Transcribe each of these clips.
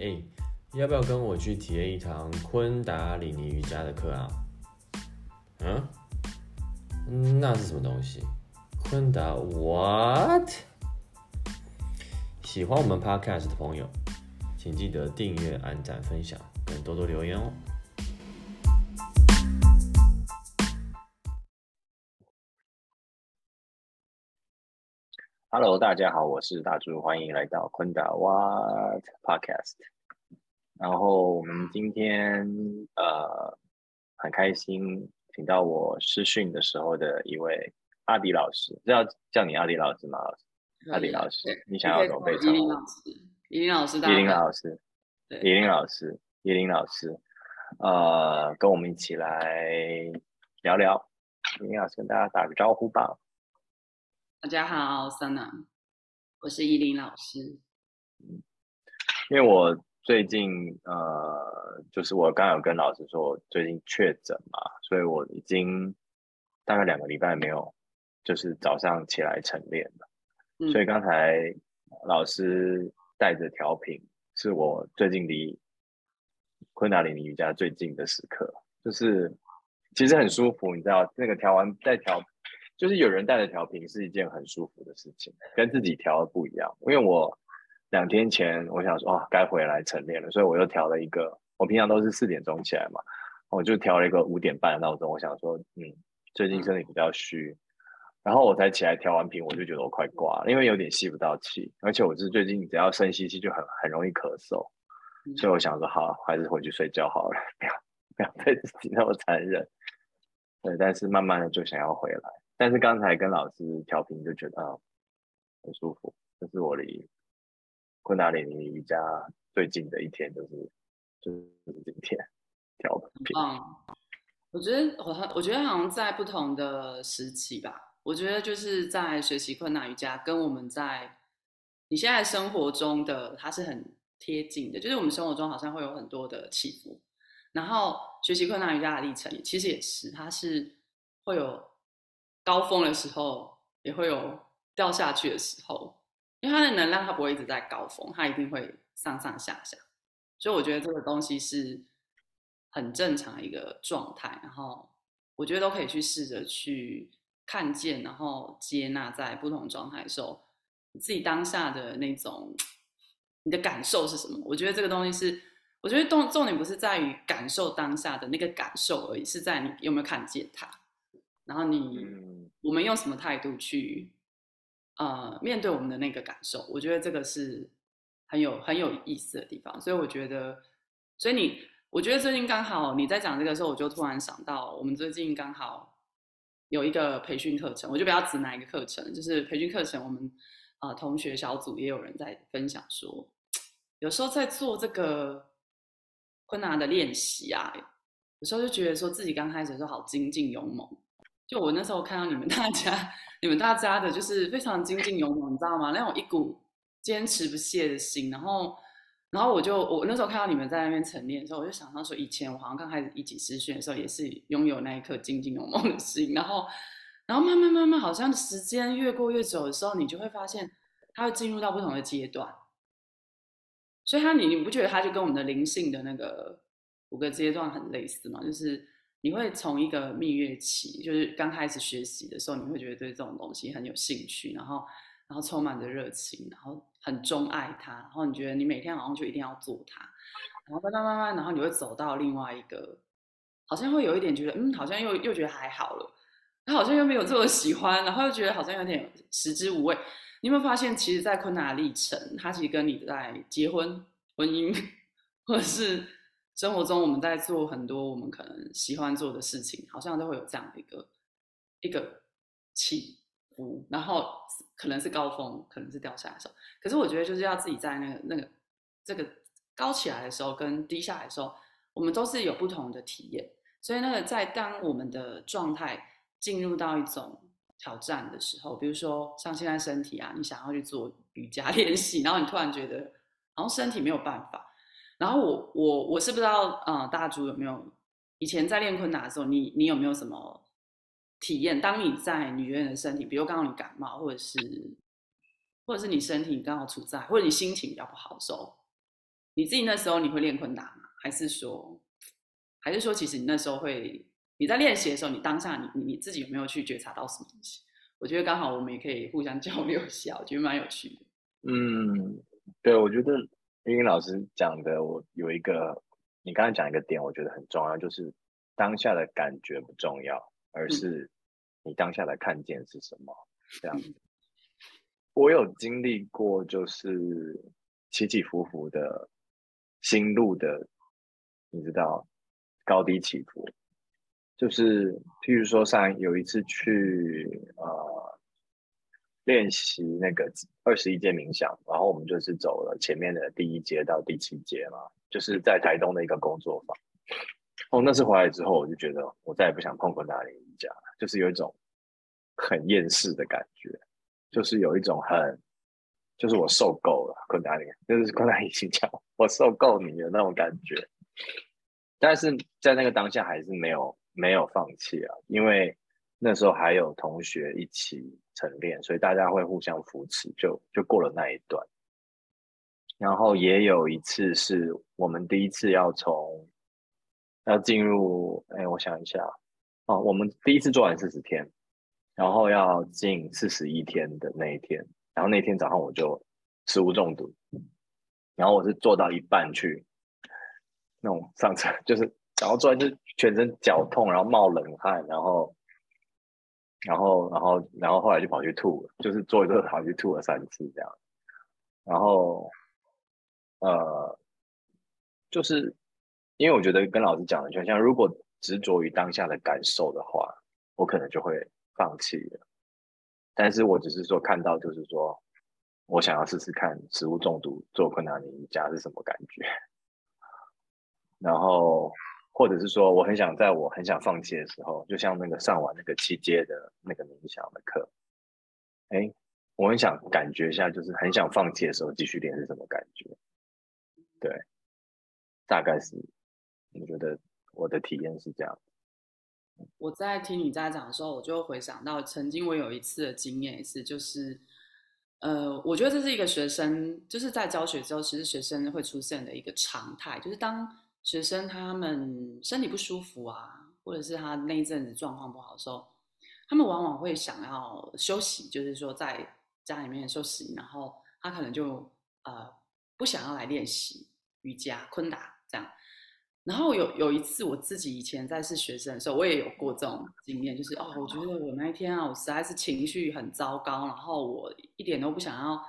哎，要不要跟我去体验一堂昆达里尼瑜伽的课啊？嗯，那是什么东西？昆达 what？喜欢我们 podcast 的朋友，请记得订阅、按赞、分享，跟多多留言哦。Hello，大家好，我是大猪，欢迎来到昆达 What Podcast。然后我们今天呃很开心，请到我试训的时候的一位阿迪老师，要叫你阿迪老师吗？老师，阿迪老师，你想要怎么被称呼？依林老师，依林老师，依林老师，依林老师，呃，跟我们一起来聊聊。依林老师跟大家打个招呼吧。大家好，Sana，我是依林老师。嗯，因为我最近呃，就是我刚有跟老师说，我最近确诊嘛，所以我已经大概两个礼拜没有，就是早上起来晨练了。所以刚才老师带着调频，是我最近离昆达里尼瑜伽最近的时刻，就是其实很舒服，你知道，那个调完再调。就是有人带着调频是一件很舒服的事情，跟自己调的不一样。因为我两天前我想说，哦，该回来晨练了，所以我又调了一个。我平常都是四点钟起来嘛，我就调了一个五点半的闹钟。我想说，嗯，最近身体比较虚，然后我才起来调完频，我就觉得我快挂了，因为有点吸不到气，而且我是最近只要深吸气就很很容易咳嗽，所以我想说，好，还是回去睡觉好了，不要不要对自己那么残忍。对，但是慢慢的就想要回来。但是刚才跟老师调频就觉得很舒服，这是我离昆达里尼瑜伽最近的一天，就是就是今天调频。嗯，我觉得我我觉得好像在不同的时期吧，我觉得就是在学习昆达瑜伽，跟我们在你现在生活中的它是很贴近的，就是我们生活中好像会有很多的起伏，然后学习昆达瑜伽的历程其实也是，它是会有。高峰的时候也会有掉下去的时候，因为它的能量它不会一直在高峰，它一定会上上下下，所以我觉得这个东西是很正常一个状态。然后我觉得都可以去试着去看见，然后接纳在不同状态的时候，你自己当下的那种 你的感受是什么？我觉得这个东西是，我觉得重重点不是在于感受当下的那个感受而已，是在你有没有看见它。然后你，我们用什么态度去，呃，面对我们的那个感受？我觉得这个是很有很有意思的地方。所以我觉得，所以你，我觉得最近刚好你在讲这个时候，我就突然想到，我们最近刚好有一个培训课程，我就不要指哪一个课程，就是培训课程，我们啊同学小组也有人在分享说，有时候在做这个困难的练习啊，有时候就觉得说自己刚开始的时候好精进勇猛。就我那时候看到你们大家，你们大家的就是非常精进勇猛，你知道吗？那种一股坚持不懈的心。然后，然后我就我那时候看到你们在那边晨练的时候，我就想到说，以前我好像刚开始一起实训的时候，也是拥有那一颗精进勇猛的心。然后，然后慢慢慢慢，好像时间越过越久的时候，你就会发现，它会进入到不同的阶段。所以，它你你不觉得它就跟我们的灵性的那个五个阶段很类似吗？就是。你会从一个蜜月期，就是刚开始学习的时候，你会觉得对这种东西很有兴趣，然后，然后充满着热情，然后很钟爱它，然后你觉得你每天好像就一定要做它，然后慢慢慢慢，然后你会走到另外一个，好像会有一点觉得，嗯，好像又又觉得还好了，他好像又没有这么喜欢，然后又觉得好像有点食之无味。你有没有发现，其实，在困难的历程，它其实跟你在结婚、婚姻，或者是。生活中我们在做很多我们可能喜欢做的事情，好像都会有这样的一个一个起伏，然后可能是高峰，可能是掉下来的时候。可是我觉得就是要自己在那个那个这个高起来的时候跟低下来的时候，我们都是有不同的体验。所以那个在当我们的状态进入到一种挑战的时候，比如说像现在身体啊，你想要去做瑜伽 练习，然后你突然觉得好像身体没有办法。然后我我我是不知道，呃，大竹有没有以前在练昆达的时候，你你有没有什么体验？当你在女人的身体，比如刚好你感冒，或者是或者是你身体刚好处在，或者你心情比较不好的时候，你自己那时候你会练昆达吗？还是说，还是说，其实你那时候会你在练习的时候，你当下你你自己有没有去觉察到什么东西？我觉得刚好我们也可以互相 交流一下，我觉得蛮有趣的。嗯，对，我觉得英英老师讲的，我有一个，你刚才讲一个点，我觉得很重要，就是当下的感觉不重要，而是你当下的看见是什么。这样子，我有经历过，就是起起伏伏的心路的，你知道，高低起伏。就是譬如说，上有一次去呃练习那个二十一阶冥想，然后我们就是走了前面的第一阶到第七阶嘛，就是在台东的一个工作坊。哦，那次回来之后，我就觉得我再也不想碰昆达里瑜伽，就是有一种很厌世的感觉，就是有一种很，就是我受够了昆达里，就是昆达里瑜伽，我受够你的那种感觉。但是在那个当下，还是没有。没有放弃啊，因为那时候还有同学一起晨练，所以大家会互相扶持，就就过了那一段。然后也有一次是我们第一次要从要进入，哎，我想一下，哦，我们第一次做完四十天，然后要进四十一天的那一天，然后那天早上我就食物中毒，然后我是做到一半去那种上车，就是。然后做完就全身绞痛，然后冒冷汗，然后，然后，然后，然后后来就跑去吐，就是做一做跑去吐了三次这样。然后，呃，就是因为我觉得跟老师讲的就像，如果执着于当下的感受的话，我可能就会放弃了。但是我只是说看到，就是说我想要试试看食物中毒做困难的一家是什么感觉，然后。或者是说，我很想在我很想放弃的时候，就像那个上完那个七阶的那个冥想的课，哎，我很想感觉一下，就是很想放弃的时候继续练是什么感觉？对，大概是，我觉得我的体验是这样。我在听你在讲的时候，我就回想到曾经我有一次的经验是，就是，呃，我觉得这是一个学生就是在教学之后，其实学生会出现的一个常态，就是当。学生他们身体不舒服啊，或者是他那一阵子状况不好的时候，他们往往会想要休息，就是说在家里面休息，然后他可能就呃不想要来练习瑜伽、昆达这样。然后有有一次我自己以前在是学生的时候，我也有过这种经验，就是哦，我觉得我那一天啊，我实在是情绪很糟糕，然后我一点都不想要，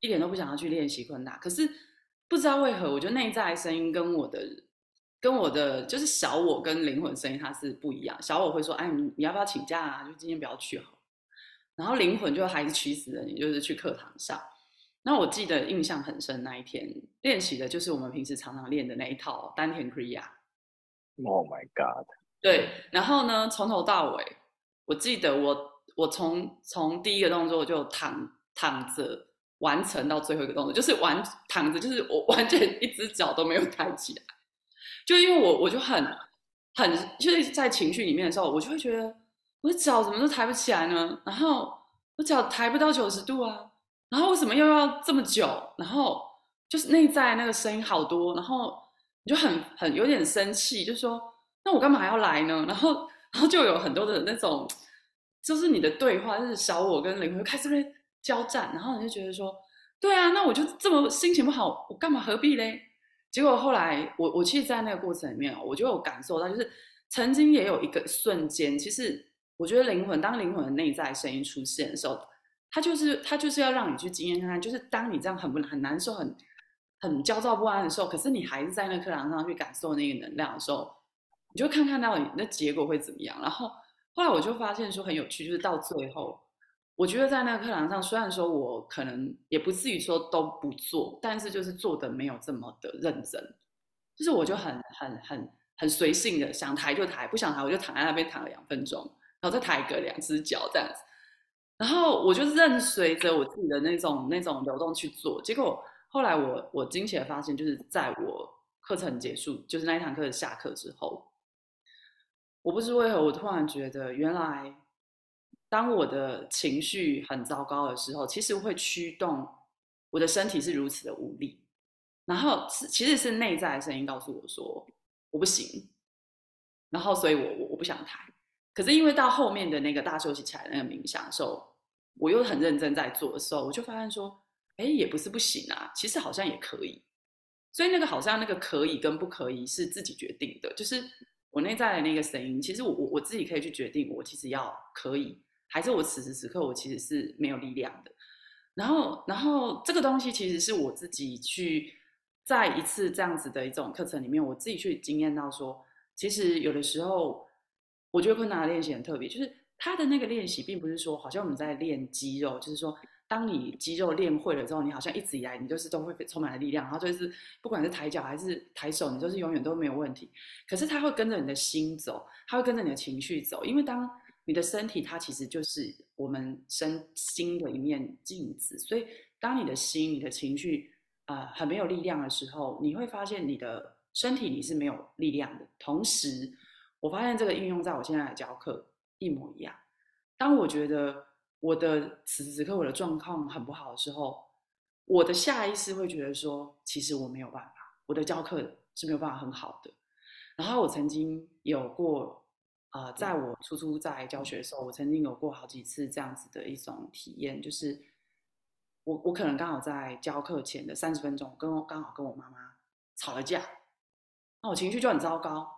一点都不想要去练习昆达。可是不知道为何，我觉得内在声音跟我的。跟我的就是小我跟灵魂声音它是不一样，小我会说，哎，你你要不要请假啊？就今天不要去好。然后灵魂就还是驱使着你，就是去课堂上。那我记得印象很深，那一天练习的就是我们平时常常练的那一套丹田 Kriya。Oh my god！对，然后呢，从头到尾，我记得我我从从第一个动作就躺躺着完成到最后一个动作，就是完躺着，就是我完全一只脚都没有抬起来。就因为我我就很很就是在情绪里面的时候，我就会觉得我的脚怎么都抬不起来呢？然后我脚抬不到九十度啊，然后为什么又要这么久？然后就是内在那个声音好多，然后你就很很有点生气，就说那我干嘛要来呢？然后然后就有很多的那种，就是你的对话，就是小我跟灵魂开始在交战，然后你就觉得说，对啊，那我就这么心情不好，我干嘛何必嘞？结果后来，我我其实，在那个过程里面，我就有感受到，就是曾经也有一个瞬间，其实我觉得灵魂，当灵魂的内在声音出现的时候，它就是它就是要让你去经验看看，就是当你这样很不很难受、很很焦躁不安的时候，可是你还是在那课堂上去感受那个能量的时候，你就看看到底那结果会怎么样。然后后来我就发现说很有趣，就是到最后。我觉得在那个课堂上，虽然说我可能也不至于说都不做，但是就是做的没有这么的认真，就是我就很很很很随性的想抬就抬，不想抬我就躺在那边躺了两分钟，然后再抬个两只脚这样子，然后我就任随着我自己的那种那种流动去做。结果后来我我惊奇的发现，就是在我课程结束，就是那一堂课下课之后，我不知为何我突然觉得原来。当我的情绪很糟糕的时候，其实会驱动我的身体是如此的无力。然后其实是内在的声音告诉我说我不行，然后所以我我我不想抬。可是因为到后面的那个大休息起来那个冥想的时候，我又很认真在做的时候，我就发现说，哎，也不是不行啊，其实好像也可以。所以那个好像那个可以跟不可以是自己决定的，就是我内在的那个声音，其实我我我自己可以去决定，我其实要可以，还是我此时此刻我其实是没有力量的。然后然后这个东西其实是我自己去在一次这样子的一种课程里面，我自己去经验到说，其实有的时候。我觉得困难的练习很特别，就是他的那个练习，并不是说好像我们在练肌肉，就是说，当你肌肉练会了之后，你好像一直以来你就是都会充满了力量，然后就是不管是抬脚还是抬手，你都是永远都没有问题。可是他会跟着你的心走，他会跟着你的情绪走，因为当你的身体它其实就是我们身心的一面镜子，所以当你的心、你的情绪啊很没有力量的时候，你会发现你的身体你是没有力量的，同时。我发现这个应用在我现在的教课一模一样。当我觉得我的此时此刻我的状况很不好的时候，我的下意识会觉得说，其实我没有办法，我的教课是没有办法很好的。然后我曾经有过，呃，在我初初在教学的时候，我曾经有过好几次这样子的一种体验，就是我我可能刚好在教课前的三十分钟，跟刚好跟我妈妈吵了架，那我情绪就很糟糕。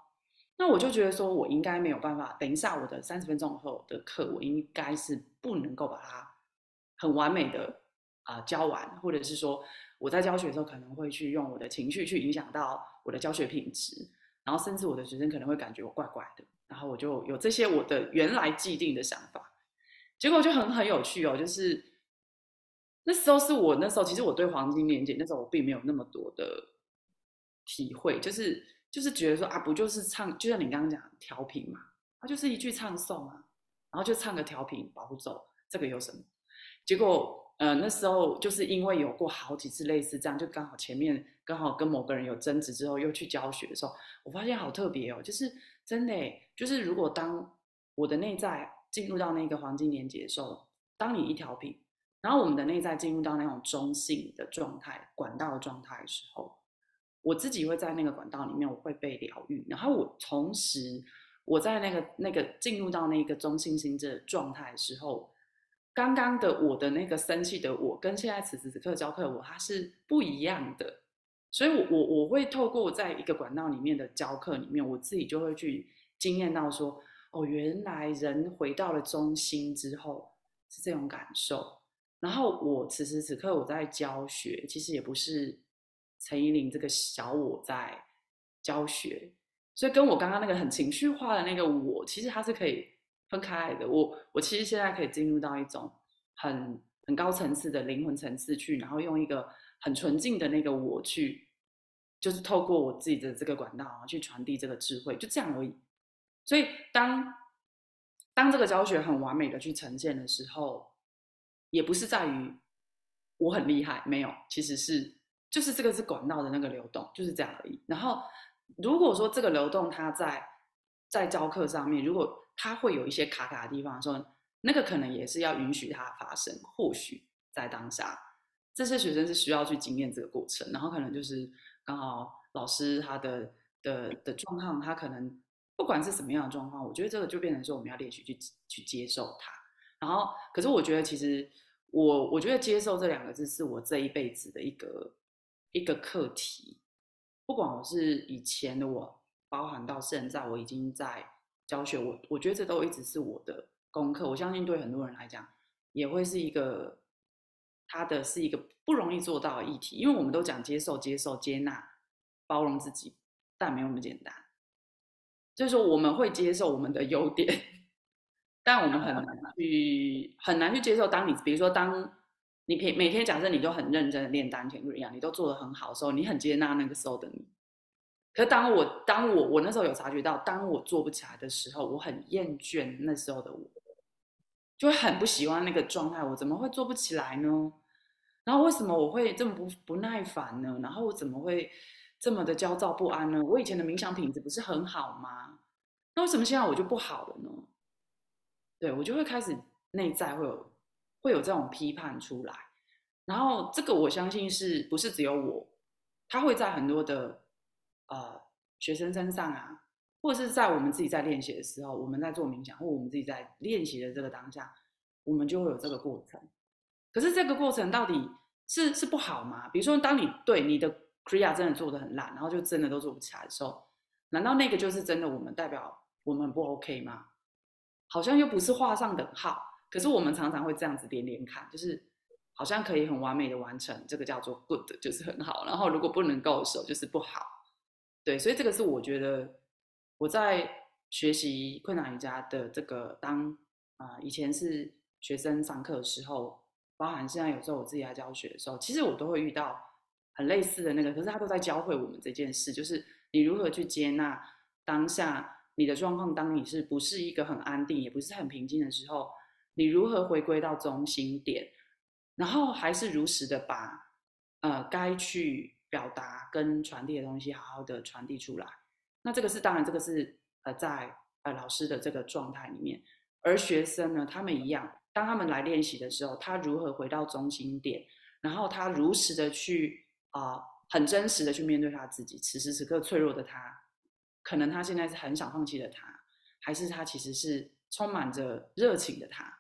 那我就觉得说，我应该没有办法。等一下，我的三十分钟后的课，我应该是不能够把它很完美的啊教完，或者是说我在教学的时候可能会去用我的情绪去影响到我的教学品质，然后甚至我的学生可能会感觉我怪怪的，然后我就有这些我的原来既定的想法，结果就很很有趣哦，就是那时候是我那时候其实我对黄金连接那时候我并没有那么多的体会，就是。就是觉得说啊，不就是唱，就像你刚刚讲调频嘛，它就是一句唱诵啊，然后就唱个调频保护走，这个有什么？结果呃那时候就是因为有过好几次类似这样，就刚好前面刚好跟某个人有争执之后，又去教学的时候，我发现好特别哦，就是真的，就是如果当我的内在进入到那个黄金连接的时候，当你一调频，然后我们的内在进入到那种中性的状态、管道的状态的时候。我自己会在那个管道里面，我会被疗愈。然后我同时，我在那个那个进入到那个中性心智状态的时候，刚刚的我的那个生气的我，跟现在此时此刻教课我，它是不一样的。所以，我我我会透过在一个管道里面的教课里面，我自己就会去经验到说，哦，原来人回到了中心之后是这种感受。然后我此时此刻我在教学，其实也不是。陈依林这个小我在教学，所以跟我刚刚那个很情绪化的那个我，其实它是可以分开来的。我我其实现在可以进入到一种很很高层次的灵魂层次去，然后用一个很纯净的那个我去，就是透过我自己的这个管道去传递这个智慧，就这样而已。所以当当这个教学很完美的去呈现的时候，也不是在于我很厉害，没有，其实是。就是这个是管道的那个流动，就是这样而已。然后，如果说这个流动它在在教课上面，如果它会有一些卡卡的地方，说那个可能也是要允许它发生。或许在当下，这些学生是需要去经验这个过程，然后可能就是刚好老师他的的的状况，他可能不管是什么样的状况，我觉得这个就变成说我们要练习去去接受它。然后，可是我觉得其实我我觉得接受这两个字是我这一辈子的一个。一个课题，不管我是以前的我，包含到现在，我已经在教学，我我觉得这都一直是我的功课。我相信对很多人来讲，也会是一个，他的是一个不容易做到的议题，因为我们都讲接受、接受、接纳、包容自己，但没有那么简单。就是说，我们会接受我们的优点，但我们很难去很难去接受。当你比如说当。你每每天假设你都很认真的练丹田一样，你都做得很好的时候，你很接纳那个时候的你。可当我当我我那时候有察觉到，当我做不起来的时候，我很厌倦那时候的我，就会很不喜欢那个状态。我怎么会做不起来呢？然后为什么我会这么不不耐烦呢？然后我怎么会这么的焦躁不安呢？我以前的冥想品质不是很好吗？那为什么现在我就不好了呢？对我就会开始内在会有。会有这种批判出来，然后这个我相信是不是只有我它会在很多的呃学生身上啊，或者是在我们自己在练习的时候，我们在做冥想，或我们自己在练习的这个当下，我们就会有这个过程。可是这个过程到底是是不好吗？比如说，当你对你的 Kriya 真的做的很烂，然后就真的都做不起来的时候，难道那个就是真的我们代表我们不 OK 吗？好像又不是画上等号。可是我们常常会这样子连连看，就是好像可以很完美的完成，这个叫做 good，就是很好。然后如果不能够的时候，就是不好。对，所以这个是我觉得我在学习困难瑜伽的这个当啊以前是学生上课的时候，包含现在有时候我自己来教学的时候，其实我都会遇到很类似的那个。可是他都在教会我们这件事，就是你如何去接纳当下你的状况，当你是不是一个很安定，也不是很平静的时候。你如何回归到中心点，然后还是如实的把呃该去表达跟传递的东西好好的传递出来？那这个是当然，这个是呃在呃老师的这个状态里面，而学生呢，他们一样，当他们来练习的时候，他如何回到中心点，然后他如实的去啊很真实的去面对他自己，此时此刻脆弱的他，可能他现在是很想放弃的他，还是他其实是充满着热情的他？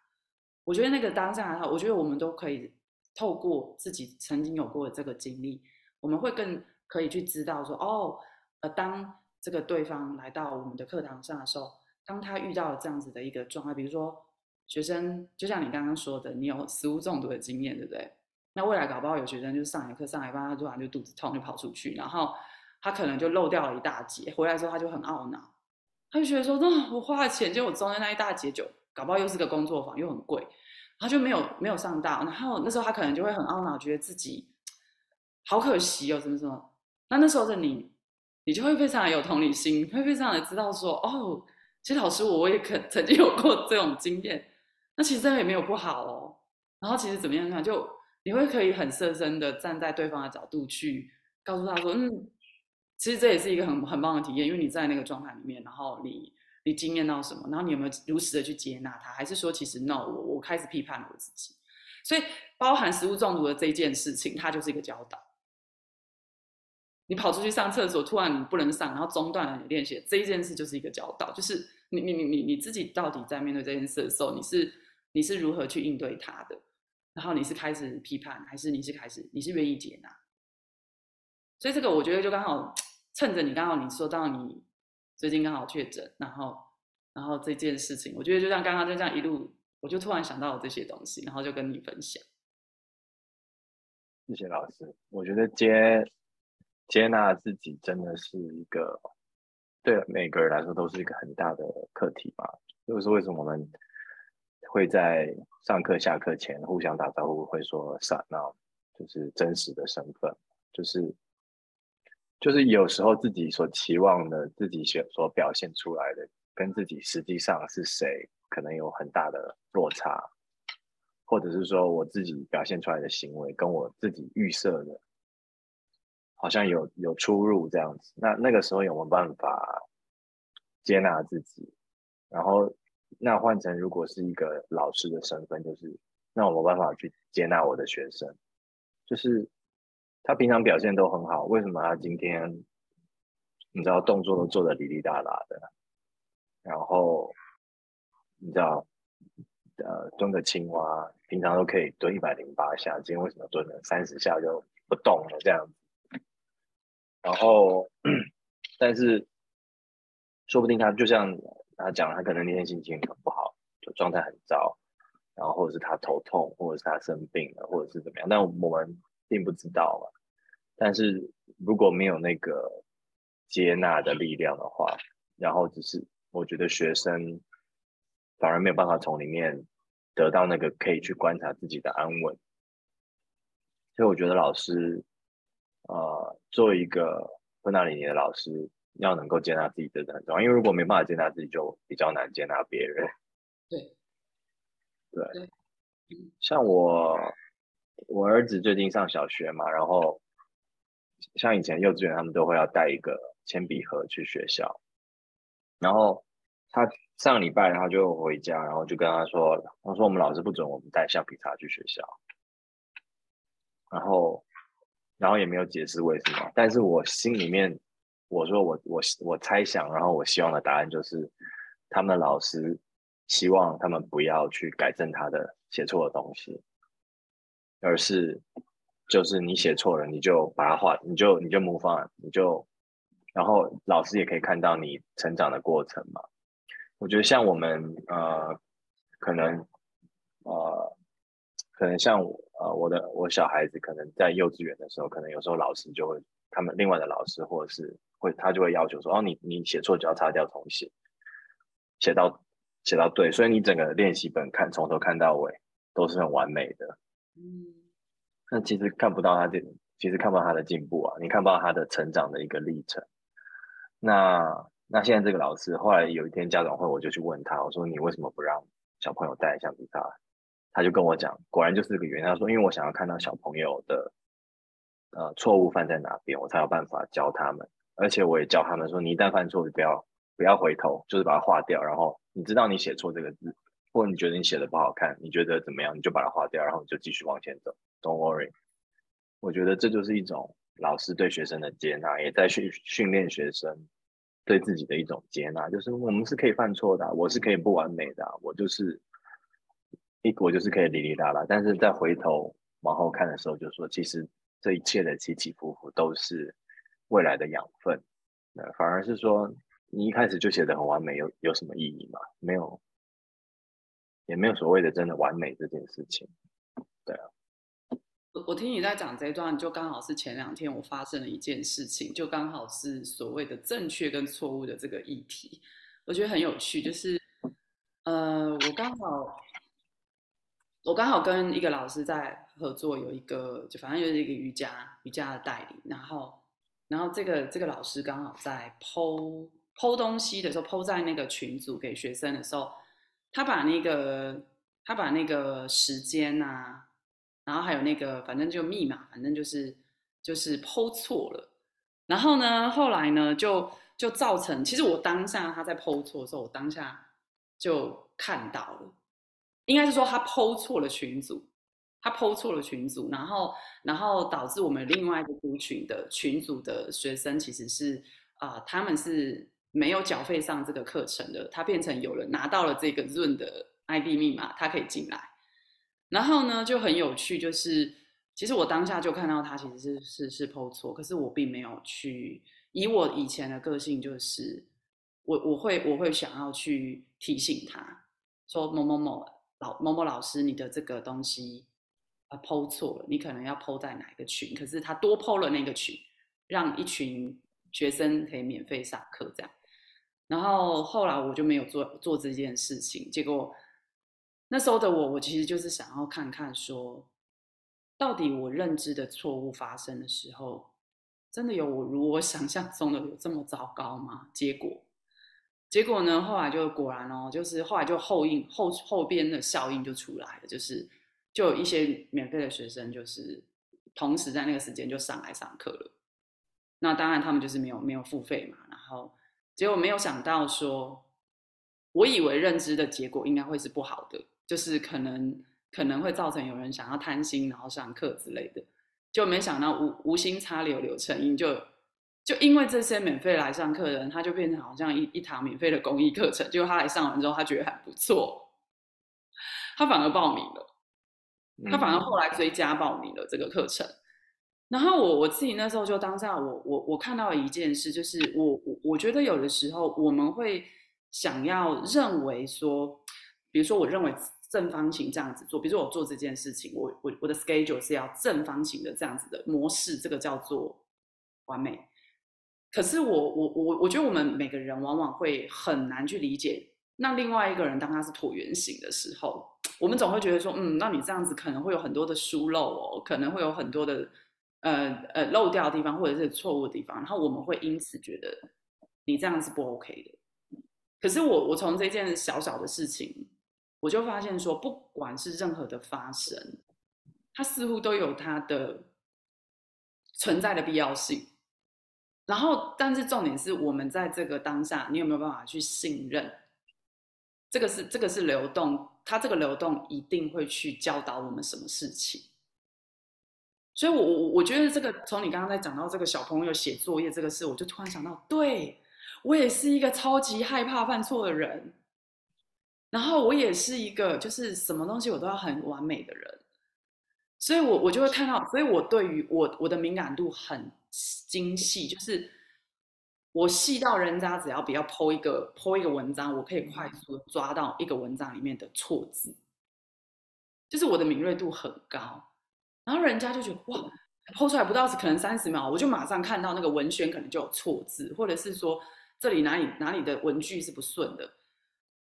我觉得那个当下，我觉得我们都可以透过自己曾经有过的这个经历，我们会更可以去知道说，哦，呃，当这个对方来到我们的课堂上的时候，当他遇到了这样子的一个状态，比如说学生，就像你刚刚说的，你有食物中毒的经验，对不对？那未来搞不好有学生就上一课上一半，他突然就肚子痛就跑出去，然后他可能就漏掉了一大节，回来之后他就很懊恼，他就觉得说，那我花了钱，结果中间那一大节就。搞不好又是个工作坊，又很贵，他就没有没有上到。然后那时候他可能就会很懊恼，觉得自己好可惜哦，什么什么。那那时候的你，你就会非常有同理心，会非常的知道说，哦，其实老师我也可 曾经有过这种经验。那其实也没有不好哦。然后其实怎么样看？就你会可以很设身的站在对方的角度去告诉他说，嗯，其实这也是一个很很棒的体验，因为你在那个状态里面，然后你。你经验到什么？然后你有没有如实的去接纳他？还是说，其实 no，我我开始批判了我自己？所以，包含食物中毒的这件事情，它就是一个教导。你跑出去上厕所，突然你不能上，然后中断了你练习，这一件事就是一个教导。就是你你你你你自己到底在面对这件事的时候，你是你是如何去应对它的？然后你是开始批判，还是你是开始你是愿意接纳？所以这个我觉得就刚好趁着你刚好你说到你。最近刚好确诊，然后，然后这件事情，我觉得就像刚刚就这样一路，我就突然想到了这些东西，然后就跟你分享。谢谢老师，我觉得接接纳自己真的是一个对每个人来说都是一个很大的课题吧。就是为什么我们会在上课下课前互相打招呼，会说“傻闹”，就是真实的身份，就是。就是有时候自己所期望的，自己所所表现出来的，跟自己实际上是谁，可能有很大的落差，或者是说我自己表现出来的行为，跟我自己预设的，好像有有出入这样子。那那个时候有没有办法接纳自己？然后那换成如果是一个老师的身份，就是那我没办法去接纳我的学生，就是。他平常表现都很好，为什么他今天你知道动作都做的哩哩啦啦的，然后你知道呃蹲个青蛙，平常都可以蹲一百零八下，今天为什么蹲了三十下就不动了这样子？然后 但是说不定他就像他讲，他可能那天心情很不好，就状态很糟，然后或者是他头痛，或者是他生病了，或者是怎么样，但我们并不知道嘛。但是如果没有那个接纳的力量的话，然后只是我觉得学生反而没有办法从里面得到那个可以去观察自己的安稳。所以我觉得老师，呃，作为一个芬纳里尼的老师，要能够接纳自己真的很重要。因为如果没办法接纳自己，就比较难接纳别人。对，对，像我，我儿子最近上小学嘛，然后。像以前幼稚园，他们都会要带一个铅笔盒去学校。然后他上礼拜他就回家，然后就跟他说：“他说我们老师不准我们带橡皮擦去学校。”然后然后也没有解释为什么，但是我心里面我说我我我猜想，然后我希望的答案就是他们的老师希望他们不要去改正他的写错的东西，而是就是你写错了，你就把它画，你就你就模仿，你就然后老师也可以看到你成长的过程嘛。我觉得像我们呃，可能呃，可能像呃我的我小孩子可能在幼稚园的时候，可能有时候老师就会他们另外的老师或者是会他就会要求说哦你你写错就要擦掉重写，写到写到对，所以你整个练习本看从头看到尾都是很完美的，嗯，那其实看不到他这其实看不到他的进步啊，你看不到他的成长的一个历程，那。那现在这个老师，后来有一天家长会，我就去问他，我说你为什么不让小朋友带橡皮擦？他就跟我讲，果然就是这个原因。他说，因为我想要看到小朋友的呃错误犯在哪边，我才有办法教他们。而且我也教他们说，你一旦犯错，不要不要回头，就是把它划掉。然后你知道你写错这个字，或者你觉得你写的不好看，你觉得怎么样，你就把它划掉，然后你就继续往前走。Don't worry。我觉得这就是一种老师对学生的接纳，也在训训练学生。对自己的一种接纳，就是我们是可以犯错的，我是可以不完美的，我就是一我就是可以哩哩啦啦。但是再回头往后看的时候，就说其实这一切的起起伏伏都是未来的养分。那反而是说你一开始就写的很完美，有有什么意义吗？没有，也没有所谓的真的完美这件事情。对啊。我听你在讲这一段，就刚好是前两天我发生了一件事情，就刚好是所谓的正确跟错误的这个议题，我觉得很有趣。就是，呃，我刚好，我刚好跟一个老师在合作，有一个就反正就是一个瑜伽瑜伽的代理，然后，然后这个这个老师刚好在剖剖东西的时候，剖在那个群组给学生的时候，他把那个他把那个时间啊。然后还有那个，反正就密码，反正就是就是剖错了。然后呢，后来呢，就就造成，其实我当下他在剖错的时候，我当下就看到了，应该是说他剖错了群组，他剖错了群组，然后然后导致我们另外一个族群的群组的学生其实是啊，他们是没有缴费上这个课程的，他变成有人拿到了这个润的 ID 密码，他可以进来。然后呢，就很有趣，就是其实我当下就看到他其实是是是剖错，可是我并没有去以我以前的个性，就是我我会我会想要去提醒他说某某某老某某老师，你的这个东西啊剖错了，你可能要剖在哪一个群，可是他多剖了那个群，让一群学生可以免费上课这样。然后后来我就没有做做这件事情，结果。那时候的我，我其实就是想要看看，说到底我认知的错误发生的时候，真的有我如我想象中的有这么糟糕吗？结果，结果呢？后来就果然哦，就是后来就后应后后边的效应就出来了，就是就有一些免费的学生，就是同时在那个时间就上来上课了。那当然他们就是没有没有付费嘛，然后结果没有想到说，我以为认知的结果应该会是不好的。就是可能可能会造成有人想要贪心，然后上课之类的，就没想到无无心插柳柳成荫，就就因为这些免费来上课的人，他就变成好像一一堂免费的公益课程。结果他来上完之后，他觉得还不错，他反而报名了，他反而后来追加报名了这个课程。然后我我自己那时候就当下我我我看到一件事，就是我我我觉得有的时候我们会想要认为说，比如说我认为。正方形这样子做，比如说我做这件事情，我我我的 schedule 是要正方形的这样子的模式，这个叫做完美。可是我我我我觉得我们每个人往往会很难去理解，那另外一个人当他是椭圆形的时候，我们总会觉得说，嗯，那你这样子可能会有很多的疏漏哦，可能会有很多的呃呃漏掉的地方，或者是错误的地方，然后我们会因此觉得你这样是不 OK 的。可是我我从这件小小的事情。我就发现说，不管是任何的发生，它似乎都有它的存在的必要性。然后，但是重点是我们在这个当下，你有没有办法去信任？这个是这个是流动，它这个流动一定会去教导我们什么事情。所以我我我觉得这个从你刚刚在讲到这个小朋友写作业这个事，我就突然想到，对我也是一个超级害怕犯错的人，然后我也是一个就是什么东西我都要很完美的人，所以我我就会看到，所以我对于我我的敏感度很精细，就是我细到人家只要比要剖一个剖一个文章，我可以快速抓到一个文章里面的错字，就是我的敏锐度很高。然后人家就觉得哇，剖出来不到可能三十秒，我就马上看到那个文宣可能就有错字，或者是说这里哪里哪里的文句是不顺的。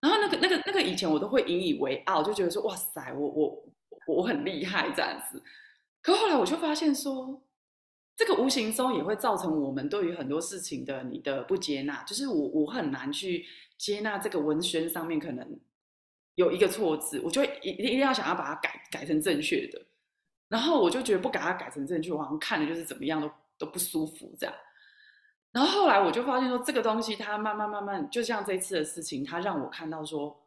然后那个那个那个以前我都会引以为傲，就觉得说哇塞，我我我很厉害这样子。可后来我就发现说，这个无形中也会造成我们对于很多事情的你的不接纳，就是我我很难去接纳这个文宣上面可能有一个错字，我就一一定要想要把它改改成正确的。然后我就觉得不给它改成正确，我好像看的就是怎么样都都不舒服这样。然后后来我就发现说，这个东西它慢慢慢慢，就像这次的事情，它让我看到说，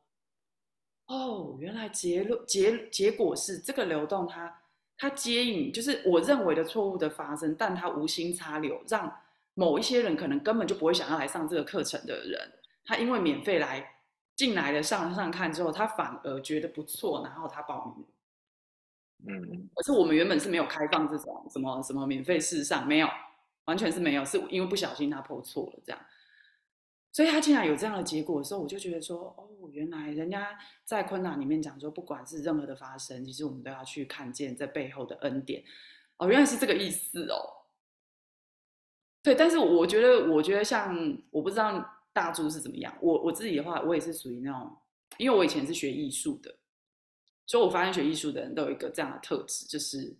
哦，原来结论结结果是这个流动，它它接引，就是我认为的错误的发生，但它无心插柳，让某一些人可能根本就不会想要来上这个课程的人，他因为免费来进来的上上看之后，他反而觉得不错，然后他报名。嗯，可是我们原本是没有开放这种什么什么免费试上，没有，完全是没有，是因为不小心他破错了这样，所以他竟然有这样的结果的时候，我就觉得说，哦，原来人家在昆达里面讲说，不管是任何的发生，其实我们都要去看见这背后的恩典，哦，原来是这个意思哦。对，但是我觉得，我觉得像我不知道大猪是怎么样，我我自己的话，我也是属于那种，因为我以前是学艺术的。所以我发现学艺术的人都有一个这样的特质，就是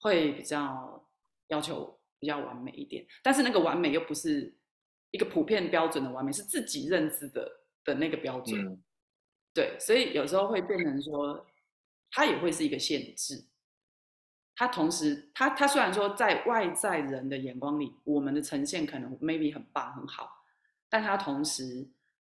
会比较要求比较完美一点，但是那个完美又不是一个普遍标准的完美，是自己认知的的那个标准。对，所以有时候会变成说，它也会是一个限制。它同时，它它虽然说在外在人的眼光里，我们的呈现可能 maybe 很棒很好，但它同时。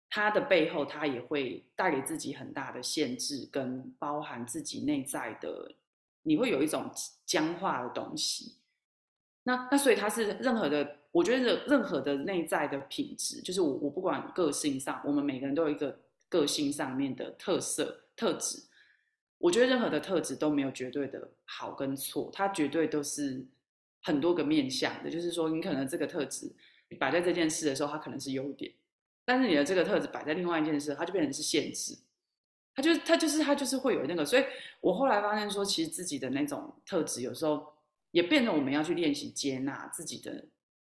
它的背后，它也会带给自己很大的限制，跟包含自己内在的，你会有一种僵化的东西。那那所以它是任何的，我觉得任何的内在的品质，就是我我不管个性上，我们每个人都有一个个性上面的特色特质。我觉得任何的特质都没有绝对的好跟错，它绝对都是很多个面向的。就是说，你可能这个特质摆在这件事的时候，它可能是优点。但是你的这个特质摆在另外一件事，它就变成是限制，它就是它就是它就是会有那个，所以我后来发现说，其实自己的那种特质有时候也变成我们要去练习接纳自己的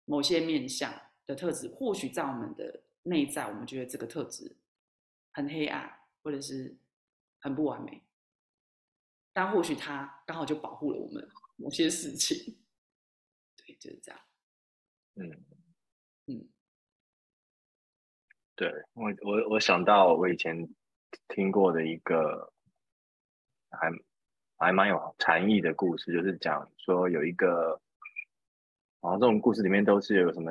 某些面相的特质，或许在我们的内在，我们觉得这个特质很黑暗，或者是很不完美，但或许它刚好就保护了我们某些事情，对，就是这样，嗯。嗯。对我，我我想到我以前听过的一个还还蛮有禅意的故事，就是讲说有一个，好像这种故事里面都是有什么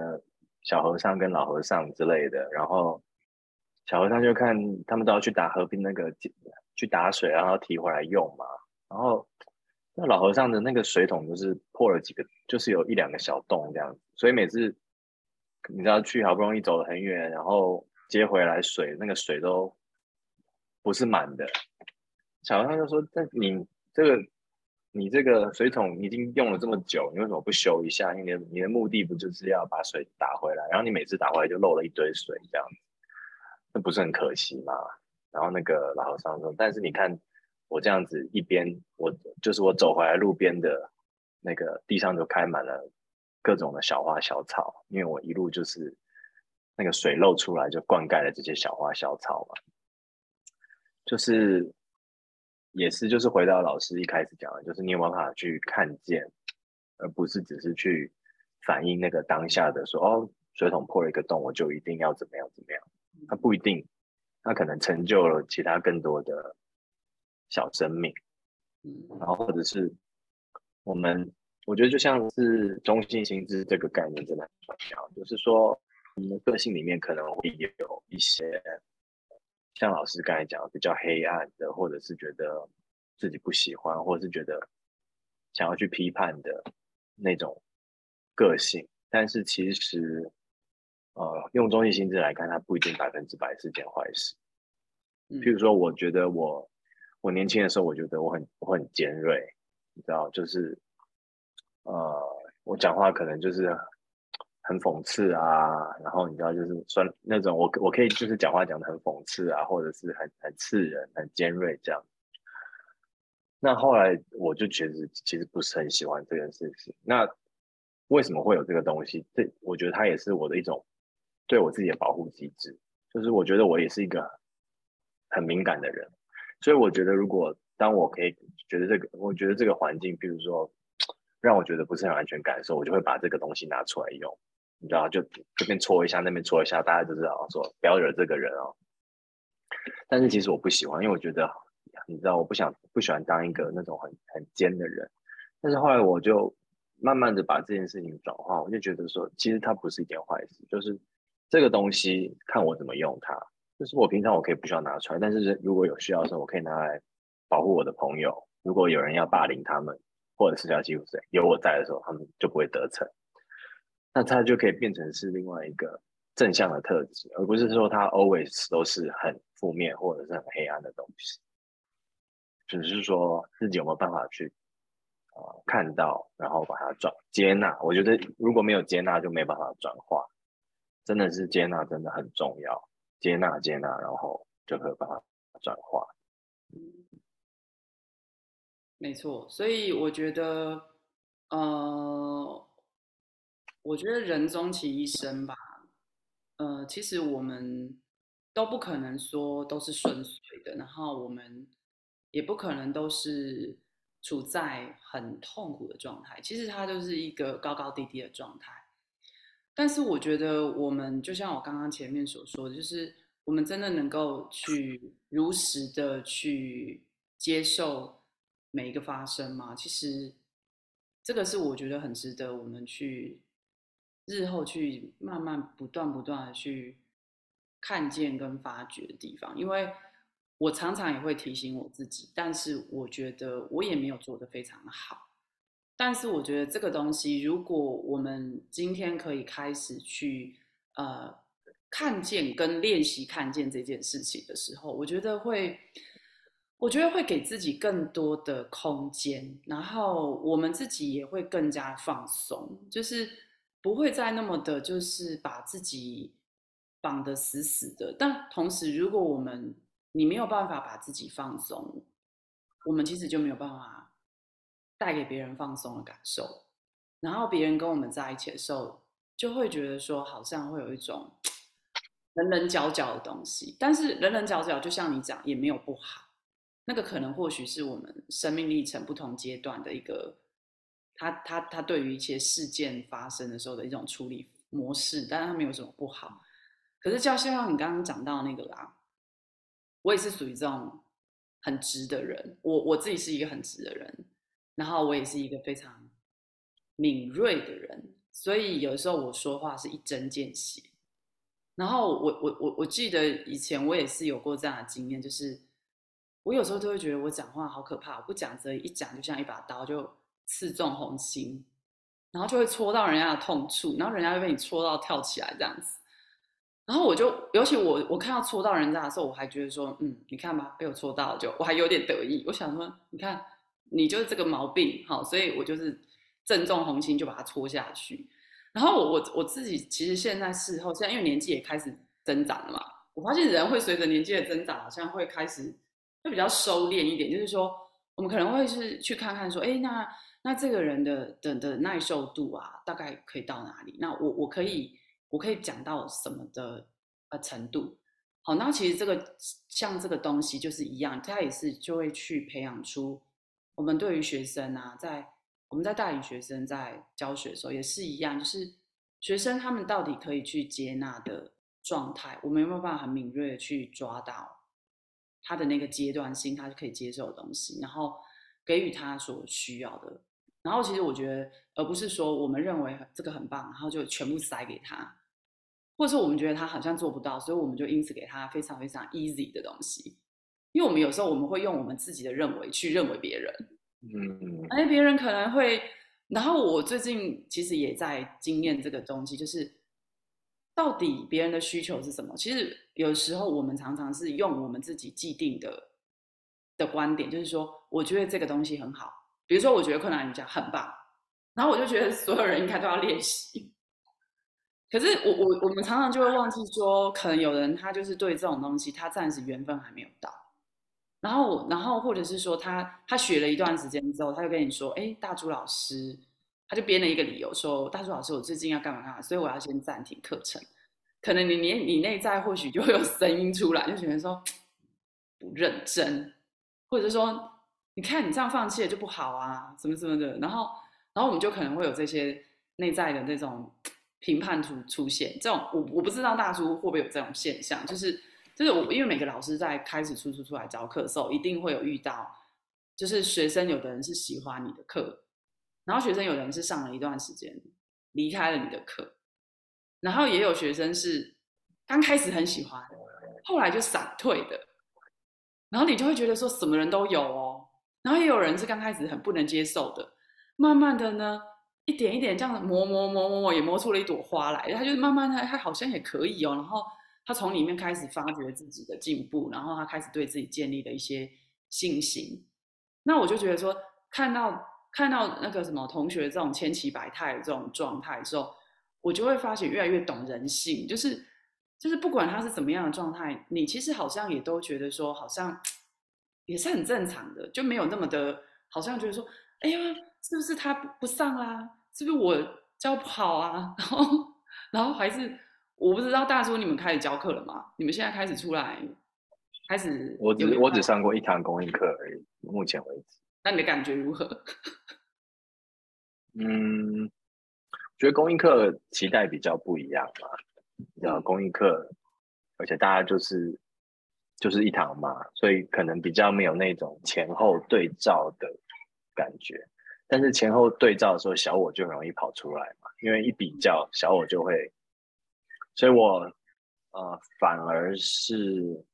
小和尚跟老和尚之类的，然后小和尚就看他们都要去打河边那个去打水，然后提回来用嘛，然后那老和尚的那个水桶就是破了几个，就是有一两个小洞这样子，所以每次你知道去好不容易走了很远，然后。接回来水，那个水都不是满的。小和尚就说：“但你这个，你这个水桶已经用了这么久，你为什么不修一下？你的你的目的不就是要把水打回来？然后你每次打回来就漏了一堆水，这样子，那不是很可惜吗？”然后那个老和尚说：“但是你看我这样子，一边我就是我走回来路边的那个地上就开满了各种的小花小草，因为我一路就是。”那个水漏出来，就灌溉了这些小花小草嘛。就是也是，就是回到老师一开始讲的，就是你有办法去看见，而不是只是去反映那个当下的说哦，水桶破了一个洞，我就一定要怎么样怎么样。它不一定，它可能成就了其他更多的小生命。然后或者是我们，我觉得就像是中性心智这个概念真的很重要，就是说。你的个性里面可能会有一些，像老师刚才讲比较黑暗的，或者是觉得自己不喜欢，或者是觉得想要去批判的那种个性。但是其实，呃，用中性心智来看，它不一定百分之百是件坏事。譬如说，我觉得我我年轻的时候，我觉得我很我很尖锐，你知道，就是呃，我讲话可能就是很讽刺啊，然后你知道，就是算那种，我我可以就是讲话讲的很讽刺啊，或者是很很刺人、很尖锐这样。那后来我就觉得其实不是很喜欢这件事情。那为什么会有这个东西？这我觉得它也是我的一种对我自己的保护机制，就是我觉得我也是一个很敏感的人，所以我觉得如果当我可以觉得这个，我觉得这个环境，比如说让我觉得不是很安全感的时候，我就会把这个东西拿出来用，你知道，就这边戳一下，那边戳一下，大家就知道说不要惹这个人哦。但是其实我不喜欢，因为我觉得你知道，我不想不喜欢当一个那种很很尖的人。但是后来我就。慢慢的把这件事情转化，我就觉得说，其实它不是一件坏事，就是这个东西看我怎么用它。就是我平常我可以不需要拿出来，但是如果有需要的时候，我可以拿来保护我的朋友。如果有人要霸凌他们，或者是要欺负谁，有我在的时候，他们就不会得逞。那它就可以变成是另外一个正向的特质，而不是说它 always 都是很负面或者是很黑暗的东西。只是说自己有没有办法去。啊，看到，然后把它转接纳。我觉得如果没有接纳，就没办法转化。真的是接纳，真的很重要。接纳，接纳，然后就可以把它转化。没错，所以我觉得，呃，我觉得人终其一生吧，呃，其实我们都不可能说都是顺遂的，然后我们也不可能都是。处在很痛苦的状态，其实它就是一个高高低低的状态。但是我觉得，我们就像我刚刚前面所说的，就是我们真的能够去如实的去接受每一个发生吗？其实这个是我觉得很值得我们去日后去慢慢不断不断的去看见跟发掘的地方，因为。我常常也会提醒我自己，但是我觉得我也没有做得非常好。但是我觉得这个东西，如果我们今天可以开始去呃看见跟练习看见这件事情的时候，我觉得会，我觉得会给自己更多的空间，然后我们自己也会更加放松，就是不会再那么的，就是把自己绑得死死的。但同时，如果我们你没有办法把自己放松，我们其实就没有办法带给别人放松的感受。然后别人跟我们在一起的时候，就会觉得说好像会有一种棱棱角角的东西。但是棱棱角角，就像你讲，也没有不好。那个可能或许是我们生命历程不同阶段的一个，他他他对于一些事件发生的时候的一种处理模式，但是他没有什么不好。可是就像你刚刚讲到那个啦。我也是属于这种很直的人，我我自己是一个很直的人，然后我也是一个非常敏锐的人，所以有时候我说话是一针见血。然后我我我我记得以前我也是有过这样的经验，就是我有时候都会觉得我讲话好可怕，我不讲则已，一讲就像一把刀，就刺中红心，然后就会戳到人家的痛处，然后人家会被你戳到跳起来这样子。然后我就，尤其我我看到戳到人家的时候，我还觉得说，嗯，你看吧，被我戳到，就我还有点得意。我想说，你看，你就是这个毛病，好，所以我就是正中红心，就把它戳下去。然后我我我自己其实现在事后，现在因为年纪也开始增长了嘛，我发现人会随着年纪的增长，好像会开始会比较收敛一点，就是说，我们可能会是去看看说，哎，那那这个人的的的耐受度啊，大概可以到哪里？那我我可以。我可以讲到什么的呃程度？好，那其实这个像这个东西就是一样，它也是就会去培养出我们对于学生啊，在我们在带领学生在教学的时候也是一样，就是学生他们到底可以去接纳的状态，我们有没有办法很敏锐的去抓到他的那个阶段性，他是可以接受的东西，然后给予他所需要的。然后其实我觉得，而不是说我们认为这个很棒，然后就全部塞给他，或者说我们觉得他好像做不到，所以我们就因此给他非常非常 easy 的东西。因为我们有时候我们会用我们自己的认为去认为别人，嗯哎，别人可能会，然后我最近其实也在经验这个东西，就是到底别人的需求是什么？其实有时候我们常常是用我们自己既定的的观点，就是说，我觉得这个东西很好，比如说我觉得困难瑜伽很棒，然后我就觉得所有人应该都要练习。可是我我我们常常就会忘记说，可能有人他就是对这种东西，他暂时缘分还没有到。然后，然后或者是说他他学了一段时间之后，他就跟你说，哎，大朱老师，他就编了一个理由说，大朱老师，我最近要干嘛干嘛，所以我要先暂停课程。可能你你你内在或许就会有声音出来，就觉得说不认真，或者是说你看你这样放弃了就不好啊，什么什么的。然后，然后我们就可能会有这些内在的那种评判出出现。这种我我不知道大叔会不会有这种现象，就是。就是我，因为每个老师在开始出出出来教课的时候，一定会有遇到，就是学生有的人是喜欢你的课，然后学生有的人是上了一段时间离开了你的课，然后也有学生是刚开始很喜欢，后来就闪退的，然后你就会觉得说什么人都有哦，然后也有人是刚开始很不能接受的，慢慢的呢，一点一点这样磨磨磨磨磨，也磨出了一朵花来，他就慢慢的他好像也可以哦，然后。他从里面开始发掘自己的进步，然后他开始对自己建立了一些信心。那我就觉得说，看到看到那个什么同学这种千奇百态的这种状态的时候，我就会发现越来越懂人性，就是就是不管他是怎么样的状态，你其实好像也都觉得说，好像也是很正常的，就没有那么的，好像觉得说，哎呀，是不是他不上啦？是不是我教不好啊？然后然后还是。我不知道大叔，你们开始教课了吗？你们现在开始出来，开始？我只我只上过一堂公益课而已，目前为止。那你的感觉如何？嗯，觉得公益课期待比较不一样嘛。比较公益课，而且大家就是就是一堂嘛，所以可能比较没有那种前后对照的感觉。但是前后对照的时候，小我就容易跑出来嘛，因为一比较，小我就会。所以，我呃反而是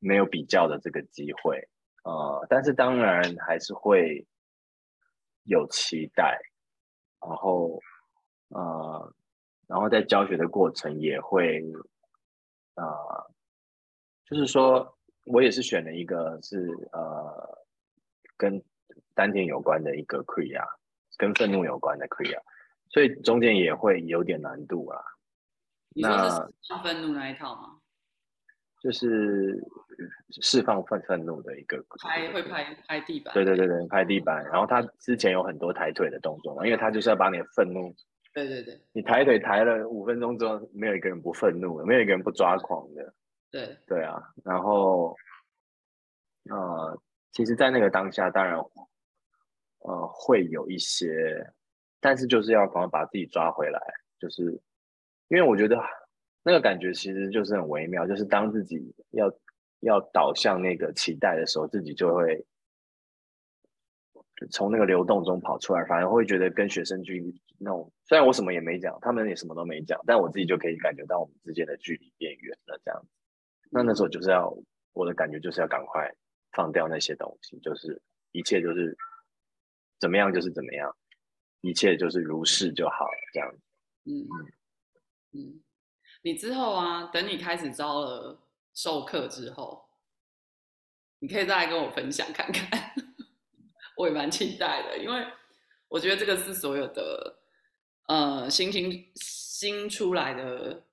没有比较的这个机会，呃，但是当然还是会有期待，然后呃，然后在教学的过程也会，呃，就是说我也是选了一个是呃跟丹田有关的一个 Kriya，跟愤怒有关的 Kriya，所以中间也会有点难度啊。你说是愤怒那一套吗？就是释放愤愤怒的一个拍会拍拍地板。对对对对，拍地板。然后他之前有很多抬腿的动作嘛，因为他就是要把你的愤怒。对对对。你抬腿抬了五分钟之后，没有一个人不愤怒的，没有一个人不抓狂的。对。对啊，然后，呃，其实，在那个当下，当然，呃，会有一些，但是就是要赶快把自己抓回来，就是。因为我觉得那个感觉其实就是很微妙，就是当自己要要导向那个期待的时候，自己就会从那个流动中跑出来，反而会觉得跟学生距离那种，虽然我什么也没讲，他们也什么都没讲，但我自己就可以感觉到我们之间的距离变远了。这样，那那时候就是要我的感觉就是要赶快放掉那些东西，就是一切就是怎么样就是怎么样，一切就是如是就好了，这样子。嗯嗯。嗯，你之后啊，等你开始招了授课之后，你可以再来跟我分享看看，我也蛮期待的，因为我觉得这个是所有的呃新新新出来的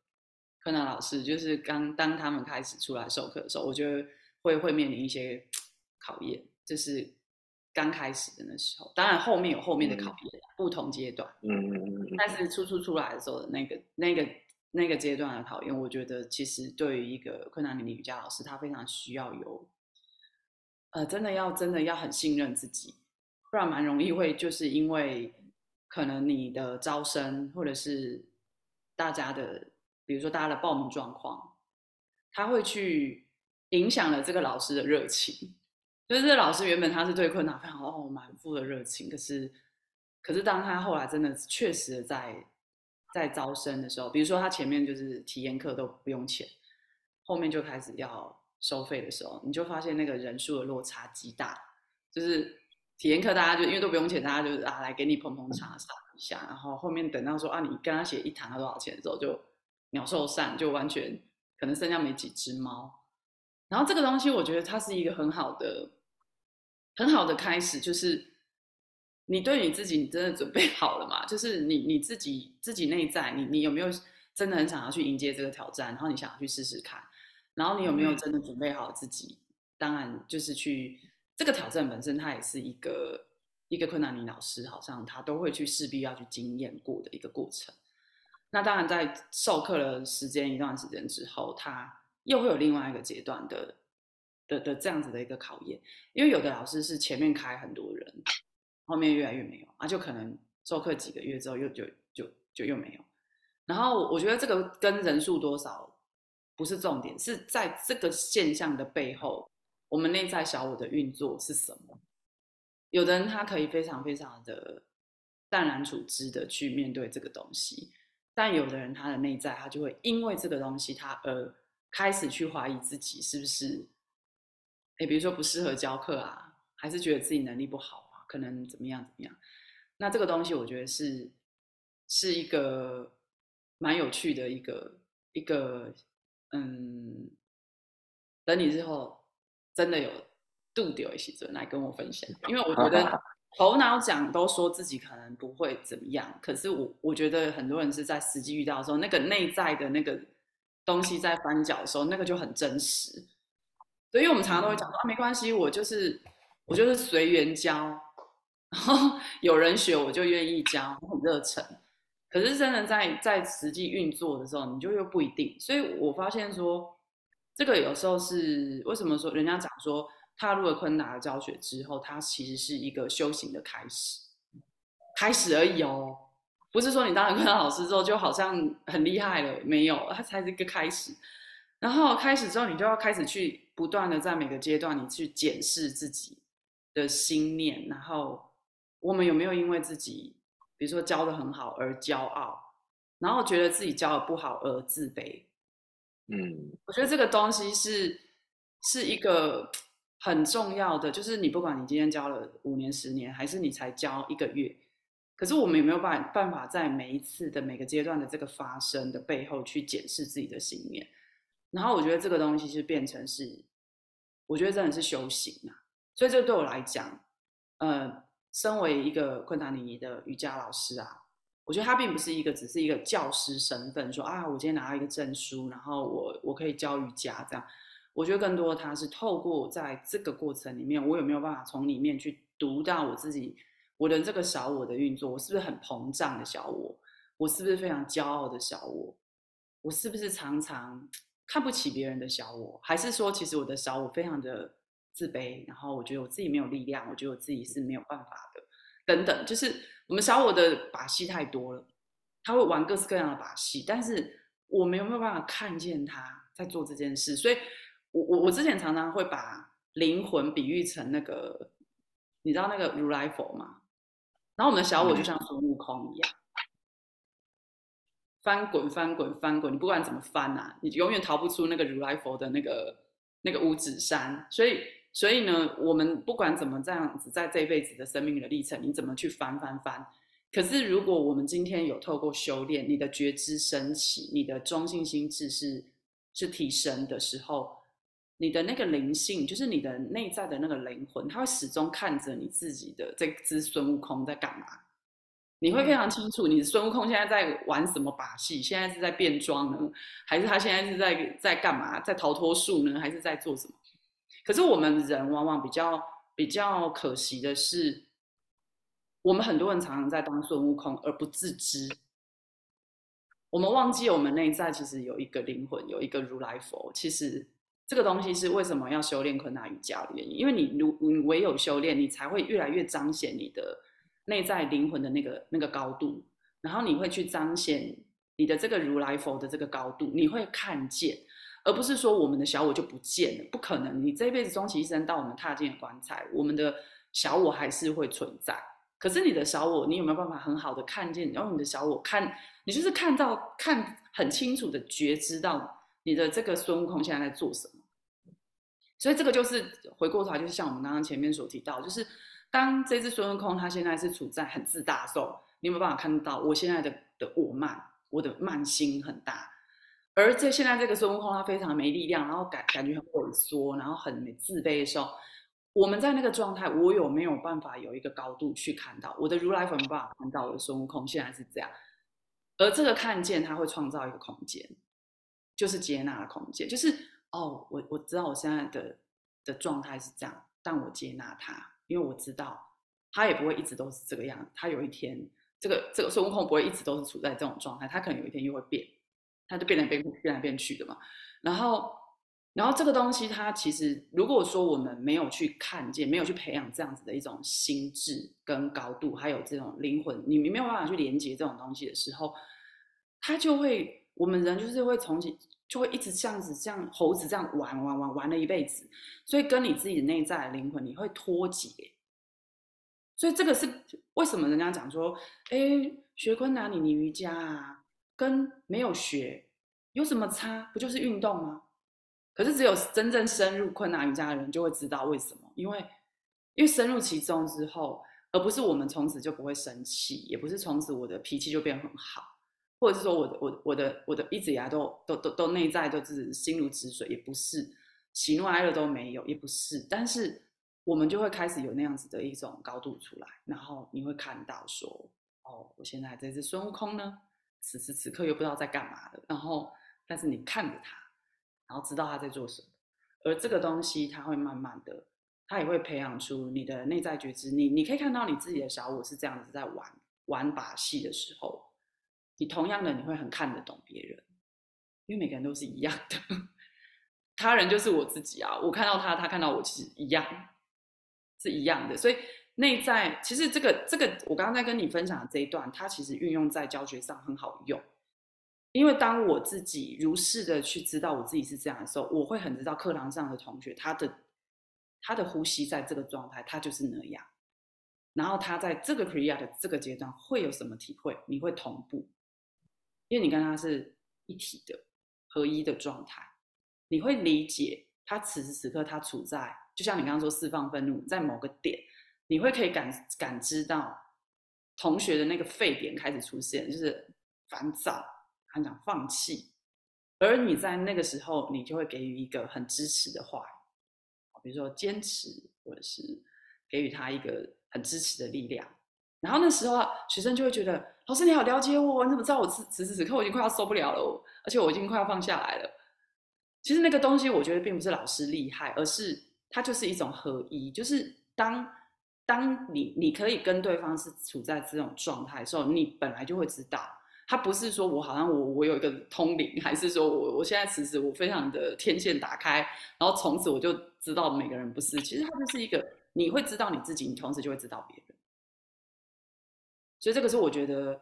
柯南老师，就是刚当他们开始出来授课的时候，我觉得会会面临一些考验，就是刚开始的那时候，当然后面有后面的考验，不同阶段，嗯嗯嗯。但是。初初出来的时候的那个、那个、那个阶段的考验，我觉得其实对于一个困难的瑜伽老师，他非常需要有，呃，真的要真的要很信任自己，不然蛮容易会就是因为可能你的招生或者是大家的，比如说大家的报名状况，他会去影响了这个老师的热情。就是这个老师原本他是对困难非常哦满腹的热情，可是。可是当他后来真的确实在在招生的时候，比如说他前面就是体验课都不用钱，后面就开始要收费的时候，你就发现那个人数的落差极大，就是体验课大家就因为都不用钱，大家就是啊来给你捧捧场赏一下，然后后面等到说啊你跟他写一堂要多少钱的时候，就鸟兽散，就完全可能剩下没几只猫。然后这个东西，我觉得它是一个很好的、很好的开始，就是你对你自己，你真的准备 好了吗？就是你你自己自己内在，你你有没有真的很想要去迎接这个挑战？然后你想要去试试看，然后你有没有真的准备好自己？当然，就是去。这个挑战本身，它也是一个一个困难。你老师好像他都会去势必要去经验过的一个过程。那当然，在授课了时间一段时间之后，他又会有另外一个阶段的的的这样子的一个考验。因为有的老师是前面开很多人，后面越来越没有啊，就可能授课几个月之后又就就就又没有。然后我觉得这个跟人数多少不是重点，是在这个现象的背后。我们内在小我的运作是什么？有的人他可以非常非常的淡然处之的去面对这个东西，但有的人他的内在他就会因为这个东西他而开始去怀疑自己是不是，哎，比如说不适合教课啊，还是觉得自己能力不好啊，可能怎么样怎么样？那这个东西我觉得是是一个蛮有趣的一个一个嗯，等你之后。真的有度丢一些准来跟我分享，因为我觉得头脑讲都说自己可能不会怎么样，可是我我觉得很多人是在实际遇到的时候，那个内在的那个东西在翻搅的时候，那个就很真实。所以我们常常都会讲说啊，没关系，我就是我就是随缘教，然后 有人学我就愿意教，我很热忱。可是真的在在实际运作的时候，你就又不一定。所以我发现说。这个有时候是为什么说人家讲说踏入了昆达的教学之后，它其实是一个修行的开始，开始而已哦，不是说你当了昆达老师之后就好像很厉害了，没有，它才是一个开始。然后开始之后，你就要开始去不断的在每个阶段，你去检视自己的心念，然后我们有没有因为自己，比如说教的很好而骄傲，然后觉得自己教的不好而自卑。嗯，我觉得这个东西是是一个很重要的，就是你不管你今天教了五年、十年，还是你才教一个月，可是我们有没有办办法在每一次的每个阶段的这个发生的背后去检视自己的信念？然后我觉得这个东西是变成是，我觉得真的是修行啊。所以这对我来讲，呃，身为一个昆达尼的瑜伽老师啊。我觉得他并不是一个只是一个教师身份，说啊，我今天拿到一个证书，然后我我可以教瑜伽这样。我觉得更多他是透过在这个过程里面，我有没有办法从里面去读到我自己，我的这个小我的运作，我是不是很膨胀的小我？我是不是非常骄傲的小我？我是不是常常看不起别人的小我？还是说其实我的小我非常的自卑？然后我觉得我自己没有力量，我觉得我自己是没有办法的，等等，就是。我们小我的把戏太多了，他会玩各式各样的把戏，但是我们有没有办法看见他在做这件事？所以，我我我之前常常会把灵魂比喻成那个，你知道那个如来佛吗？然后我们的小我就像孙悟空一样，翻滚翻滚翻滚，你不管怎么翻啊，你永远逃不出那个如来佛的那个那个五指山，所以。所以呢，我们不管怎么这样子，在这一辈子的生命的历程，你怎么去翻翻翻？可是，如果我们今天有透过修炼，你的觉知升起，你的中性心智是是提升的时候，你的那个灵性，就是你的内在的那个灵魂，它会始终看着你自己的这只孙悟空在干嘛？你会非常清楚，你的孙悟空现在在玩什么把戏？现在是在变装呢，还是他现在是在在干嘛？在逃脱术呢，还是在做什么？可是我们人往往比较比较可惜的是，我们很多人常常在当孙悟空而不自知。我们忘记我们内在其实有一个灵魂，有一个如来佛。其实这个东西是为什么要修炼昆达瑜伽的原因，因为你如你唯有修炼，你才会越来越彰显你的内在灵魂的那个那个高度，然后你会去彰显你的这个如来佛的这个高度，你会看见。而不是说我们的小我就不见了，不可能。你这一辈子终其一生到我们踏进棺材，我们的小我还是会存在。可是你的小我，你有没有办法很好的看见？然后你的小我看，你就是看到看很清楚的觉知到你的这个孙悟空现在在做什么。所以这个就是回过头来，就是像我们刚刚前面所提到，就是当这只孙悟空他现在是处在很自大的时候，你有没有办法看到我现在的的我慢，我的慢心很大？而这现在这个孙悟空他非常没力量，然后感感觉很萎缩，然后很自卑的时候，我们在那个状态，我有没有办法有一个高度去看到我的如来佛没办法看到我的孙悟空现在是这样？而这个看见，它会创造一个空间，就是接纳的空间，就是哦，我我知道我现在的的状态是这样，但我接纳它，因为我知道他也不会一直都是这个样子，他有一天，这个这个孙悟空不会一直都是处在这种状态，他可能有一天又会变。它就变来变变来变去的嘛，然后，然后这个东西它其实，如果说我们没有去看见，没有去培养这样子的一种心智跟高度，还有这种灵魂，你没有办法去连接这种东西的时候，它就会，我们人就是会从前就会一直这样子，像猴子这样玩玩玩玩了一辈子，所以跟你自己的内在灵魂你会脱节，所以这个是为什么人家讲说，哎，学昆达里尼瑜伽啊。跟没有学有什么差？不就是运动吗？可是只有真正深入困难瑜伽的人就会知道为什么。因为因为深入其中之后，而不是我们从此就不会生气，也不是从此我的脾气就变很好，或者是说我的我我的我的一直以来都都都都内在都是心如止水，也不是喜怒哀乐都没有，也不是。但是我们就会开始有那样子的一种高度出来，然后你会看到说，哦，我现在这只孙悟空呢。此时此刻又不知道在干嘛的，然后但是你看着他，然后知道他在做什么，而这个东西它会慢慢的，它也会培养出你的内在觉知。你你可以看到你自己的小我是这样子在玩玩把戏的时候，你同样的你会很看得懂别人，因为每个人都是一样的，他人就是我自己啊，我看到他，他看到我，其实一样，是一样的，所以。内在其实这个这个，我刚刚在跟你分享的这一段，它其实运用在教学上很好用。因为当我自己如是的去知道我自己是这样的时候，我会很知道课堂上的同学他的他的呼吸在这个状态，他就是那样。然后他在这个 Kriya 的这个阶段会有什么体会？你会同步，因为你跟他是一体的合一的状态，你会理解他此时此刻他处在，就像你刚刚说释放愤怒在某个点。你会可以感感知到同学的那个沸点开始出现，就是烦躁，他想放弃，而你在那个时候，你就会给予一个很支持的话，比如说坚持，或者是给予他一个很支持的力量。然后那时候学生就会觉得，老师你好了解我，你怎么知道我此此时此刻我已经快要受不了了，而且我已经快要放下来了。其实那个东西，我觉得并不是老师厉害，而是它就是一种合一，就是当。当你你可以跟对方是处在这种状态的时候，你本来就会知道，他不是说我好像我我有一个通灵，还是说我我现在此时我非常的天线打开，然后从此我就知道每个人不是，其实它就是一个你会知道你自己，你同时就会知道别人。所以这个是我觉得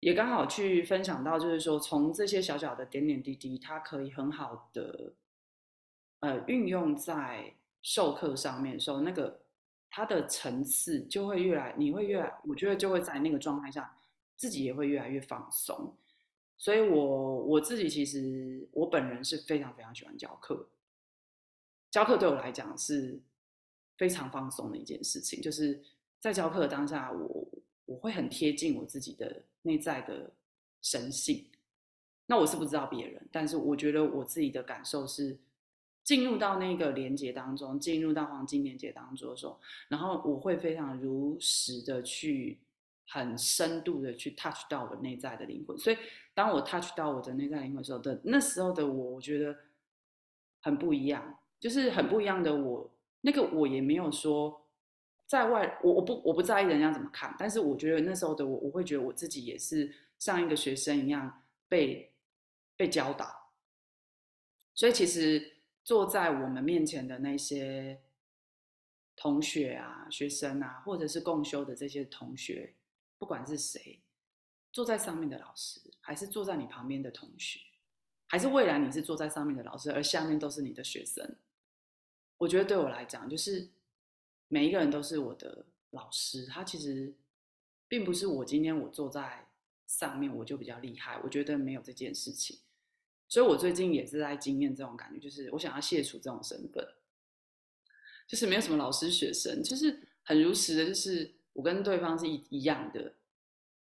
也刚好去分享到，就是说从这些小小的点点滴滴，它可以很好的呃运用在授课上面，时候那个。它的层次就会越来，你会越来，我觉得就会在那个状态下，自己也会越来越放松。所以，我我自己其实我本人是非常非常喜欢教课，教课对我来讲是非常放松的一件事情。就是在教课当下，我我会很贴近我自己的内在的神性。那我是不知道别人，但是我觉得我自己的感受是。进入到那个连接当中，进入到黄金连接当中的时候，然后我会非常如实的去，很深度的去 touch 到我内在的灵魂。所以，当我 touch 到我的内在灵魂的时候的那时候的我，我觉得很不一样，就是很不一样的我。那个我也没有说在外，我我不我不在意人家怎么看，但是我觉得那时候的我，我会觉得我自己也是像一个学生一样被被教导。所以其实。坐在我们面前的那些同学啊、学生啊，或者是共修的这些同学，不管是谁，坐在上面的老师，还是坐在你旁边的同学，还是未来你是坐在上面的老师，而下面都是你的学生，我觉得对我来讲，就是每一个人都是我的老师。他其实并不是我今天我坐在上面我就比较厉害，我觉得没有这件事情。所以，我最近也是在经验这种感觉，就是我想要卸除这种身份，就是没有什么老师学生，就是很如实的，就是我跟对方是一一样的，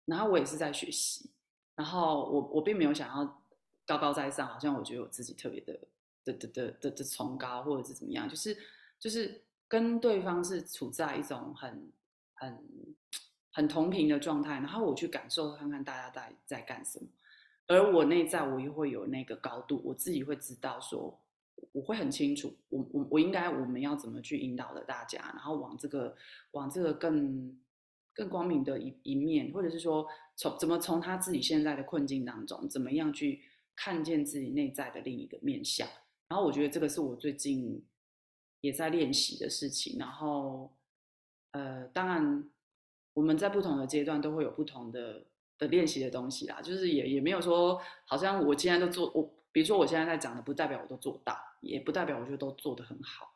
然后我也是在学习，然后我我并没有想要高高在上，好像我觉得我自己特别的的的的的的崇高或者是怎么样，就是就是跟对方是处在一种很很很同频的状态，然后我去感受看看大家在在干什么，而我内在我又会有那个高度，我自己会知道说。我会很清楚，我我我应该我们要怎么去引导的大家，然后往这个往这个更更光明的一一面，或者是说从怎么从他自己现在的困境当中，怎么样去看见自己内在的另一个面相。然后我觉得这个是我最近也在练习的事情。然后呃，当然我们在不同的阶段都会有不同的的练习的东西啦，就是也也没有说好像我今天都做我。比如说我现在在讲的，不代表我都做到，也不代表我觉得都做得很好。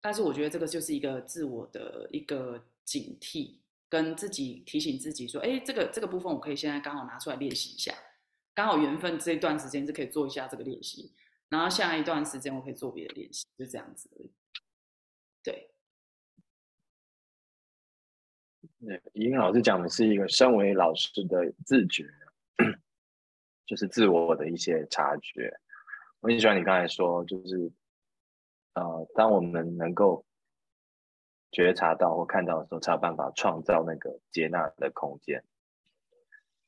但是我觉得这个就是一个自我的一个警惕，跟自己提醒自己说：，哎，这个这个部分我可以现在刚好拿出来练习一下，刚好缘分这一段时间是可以做一下这个练习，然后下一段时间我可以做别的练习，就这样子。对。对，英老师讲的是一个身为老师的自觉。就是自我的一些察觉，我很喜欢你刚才说，就是呃，当我们能够觉察到或看到的时候，才有办法创造那个接纳的空间。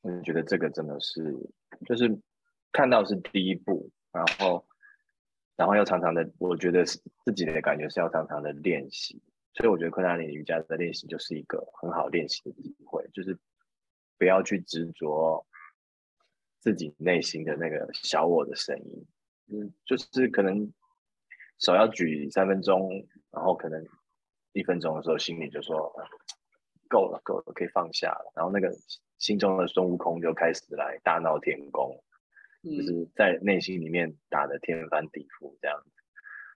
我就觉得这个真的是，就是看到是第一步，然后，然后要常常的，我觉得是自己的感觉是要常常的练习。所以我觉得昆达里瑜伽的练习就是一个很好练习的机会，就是不要去执着。自己内心的那个小我的声音，嗯，就是可能手要举三分钟，然后可能一分钟的时候，心里就说够了，够了，可以放下了。然后那个心中的孙悟空就开始来大闹天宫，就是在内心里面打的天翻地覆这样子。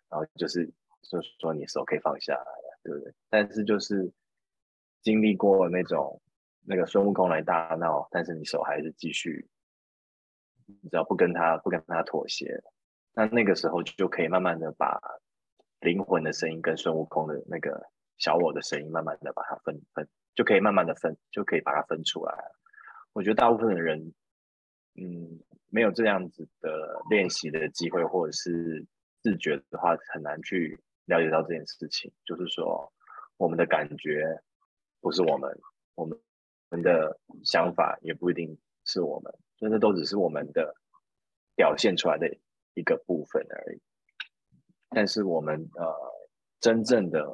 然后就是就是说你手可以放下来了，对不对？但是就是经历过那种那个孙悟空来大闹，但是你手还是继续。你只要不跟他不跟他妥协，那那个时候就可以慢慢的把灵魂的声音跟孙悟空的那个小我的声音慢慢的把它分分，就可以慢慢的分，就可以把它分出来。我觉得大部分的人，嗯，没有这样子的练习的机会，或者是自觉的话，很难去了解到这件事情。就是说，我们的感觉不是我们，我们我们的想法也不一定是我们。真的都只是我们的表现出来的一个部分而已，但是我们呃，真正的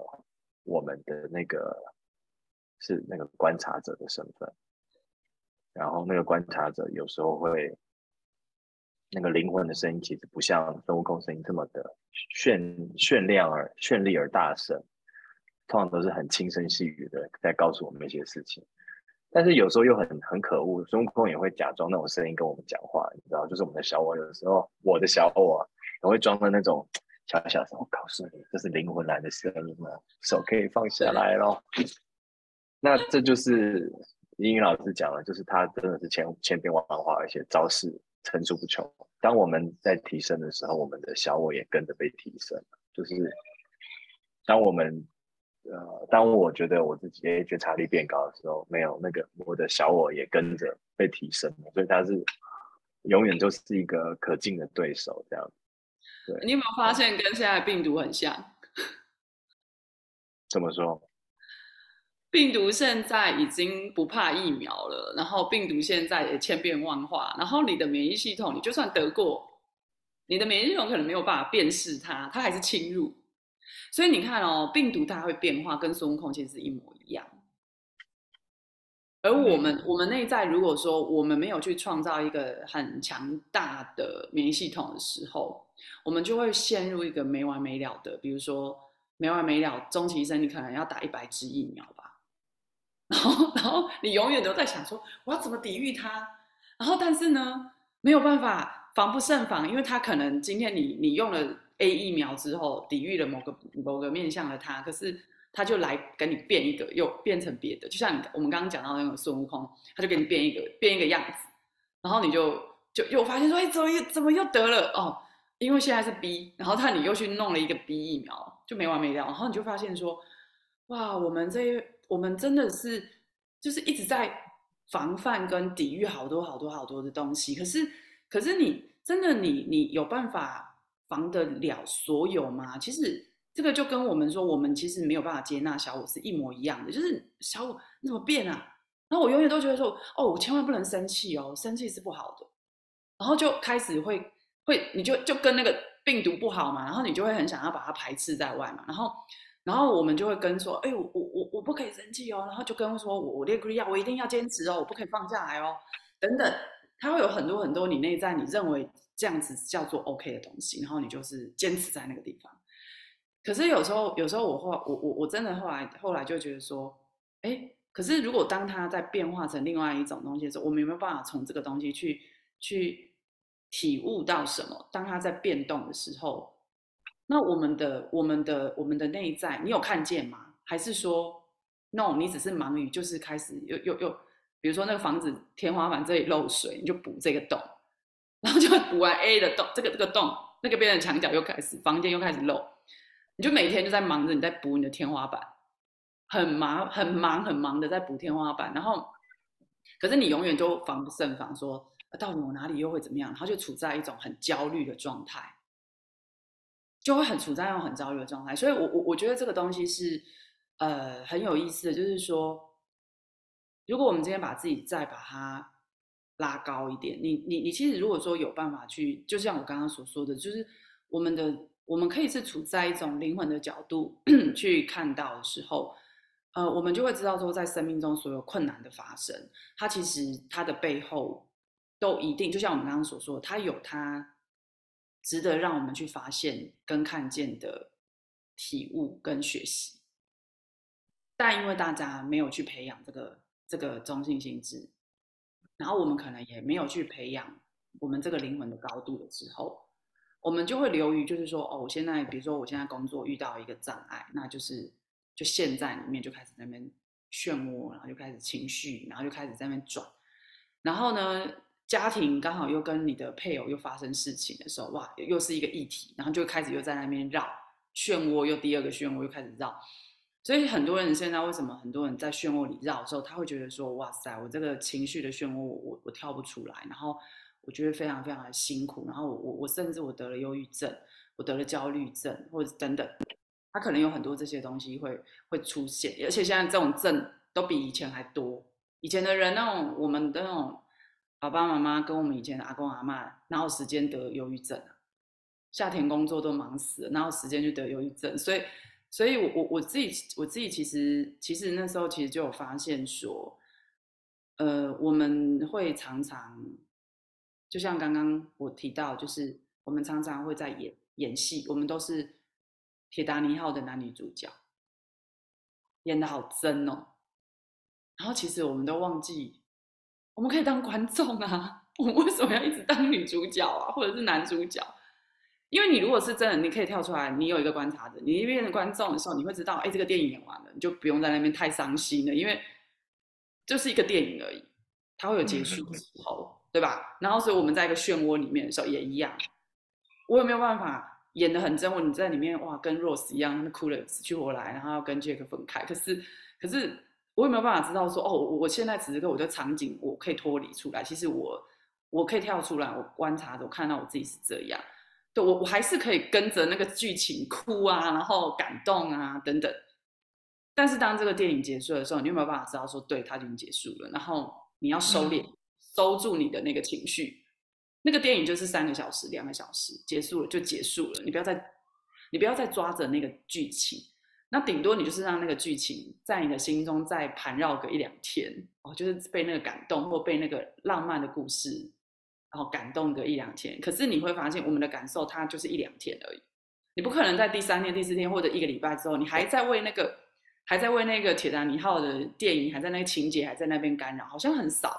我们的那个是那个观察者的身份，然后那个观察者有时候会那个灵魂的声音，其实不像孙悟空声音这么的炫炫亮而绚丽而大声，通常都是很轻声细语的在告诉我们一些事情。但是有时候又很很可恶，孙悟空也会假装那种声音跟我们讲话，你知道，就是我们的小我，有的时候我的小我也会装的那种小小声。我告诉你，这是灵魂来的声音嘛，手可以放下来咯。那这就是英语老师讲了，就是他真的是千千变万化，而且招式层出不穷。当我们在提升的时候，我们的小我也跟着被提升。就是当我们。呃，当我觉得我自己觉察力变高的时候，没有那个我的小我也跟着被提升了，所以它是永远就是一个可敬的对手这样。对，你有没有发现跟现在病毒很像？怎么说？病毒现在已经不怕疫苗了，然后病毒现在也千变万化，然后你的免疫系统，你就算得过，你的免疫系统可能没有办法辨识它，它还是侵入。所以你看哦，病毒它会变化，跟孙悟空其实是一模一样。而我们，我们内在如果说我们没有去创造一个很强大的免疫系统的时候，我们就会陷入一个没完没了的，比如说没完没了，终其一生你可能要打一百支疫苗吧，然后，然后你永远都在想说我要怎么抵御它，然后但是呢，没有办法防不胜防，因为它可能今天你你用了。A 疫苗之后抵御了某个某个面向的他，可是他就来给你变一个，又变成别的。就像我们刚刚讲到那个孙悟空，他就给你变一个变一个样子，然后你就就又发现说，哎，怎么又怎么又得了哦？因为现在是 B，然后他你又去弄了一个 B 疫苗，就没完没了。然后你就发现说，哇，我们这一我们真的是就是一直在防范跟抵御好多好多好多的东西，可是可是你真的你你有办法防得了所有吗？其实这个就跟我们说，我们其实没有办法接纳小我是一模一样的，就是小我你怎么变啊？然后我永远都觉得说，哦，我千万不能生气哦，生气是不好的。然后就开始会会，你就就跟那个病毒不好嘛，然后你就会很想要把它排斥在外嘛。然后然后我们就会跟说，哎，我我我我不可以生气哦。然后就跟说，我我列克利亚，我一定要坚持哦，我不可以放下来哦，等等。它会有很多很多你内在你认为这样子叫做 OK 的东西，然后你就是坚持在那个地方。可是有时候有时候我后我我我真的后来后来就觉得说，哎。可是，如果当它在变化成另外一种东西的时候，我们有没有办法从这个东西去去体悟到什么？当它在变动的时候，那我们的、我们的、我们的内在，你有看见吗？还是说，no，你只是忙于就是开始又又又，比如说那个房子天花板这里漏水，你就补这个洞，然后就补完 A 的洞，这个这个洞，那个边的墙角又开始，房间又开始漏，你就每天就在忙着你在补你的天花板。很忙，很忙，很忙的在补天花板，然后，可是你永远就防不胜防，说到底我哪里又会怎么样？然后就处在一种很焦虑的状态，就会很处在一种很焦虑的状态。所以，我我我觉得这个东西是呃很有意思的，就是说，如果我们今天把自己再把它拉高一点，你你你其实如果说有办法去，就像我刚刚所说的，就是我们的我们可以是处在一种灵魂的角度 去看到的时候。呃，我们就会知道说，在生命中所有困难的发生，它其实它的背后都一定，就像我们刚刚所说，它有它值得让我们去发现跟看见的体悟跟学习。但因为大家没有去培养这个这个中性心智，然后我们可能也没有去培养我们这个灵魂的高度的时候，我们就会流于就是说，哦，我现在比如说我现在工作遇到一个障碍，那就是。就陷在里面，就开始在那边漩涡，然后就开始情绪，然后就开始在那边转。然后呢，家庭刚好又跟你的配偶又发生事情的时候，哇，又是一个议题，然后就开始又在那边绕漩涡，又第二个漩涡又开始绕。所以很多人现在为什么很多人在漩涡里绕的时候，他会觉得说，哇塞，我这个情绪的漩涡，我我跳不出来，然后我觉得非常非常的辛苦，然后我我我甚至我得了忧郁症，我得了焦虑症，或者等等。他可能有很多这些东西会会出现，而且现在这种症都比以前还多。以前的人那种我们的那种爸爸妈妈跟我们以前的阿公阿妈，哪有时间得忧郁症啊？夏天工作都忙死了，哪有时间去得忧郁症？所以，所以我我我自己我自己其实其实那时候其实就有发现说，呃，我们会常常就像刚刚我提到，就是我们常常会在演演戏，我们都是。铁达尼号的男女主角演的好真哦，然后其实我们都忘记，我们可以当观众啊，我们为什么要一直当女主角啊，或者是男主角？因为你如果是真的，你可以跳出来，你有一个观察者，你变成观众的时候，你会知道，哎，这个电影演完了，你就不用在那边太伤心了，因为就是一个电影而已，它会有结束的时候，对吧？然后所以我们在一个漩涡里面的时候也一样，我有没有办法？演的很真，我你在里面哇，跟 Rose 一样，哭了死去活来，然后要跟 Jack 分开。可是，可是我有没有办法知道说，哦，我现在此时刻我的场景我可以脱离出来？其实我我可以跳出来，我观察着，我看到我自己是这样。对我我还是可以跟着那个剧情哭啊，然后感动啊等等。但是当这个电影结束的时候，你有没有办法知道说，对，它已经结束了？然后你要收敛，收住你的那个情绪。那个电影就是三个小时、两个小时结束了就结束了，你不要再，你不要再抓着那个剧情，那顶多你就是让那个剧情在你的心中再盘绕个一两天哦，就是被那个感动或被那个浪漫的故事，然后感动个一两天。可是你会发现，我们的感受它就是一两天而已，你不可能在第三天、第四天或者一个礼拜之后，你还在为那个还在为那个铁达尼号的电影还在那个情节还在那边干扰，好像很少。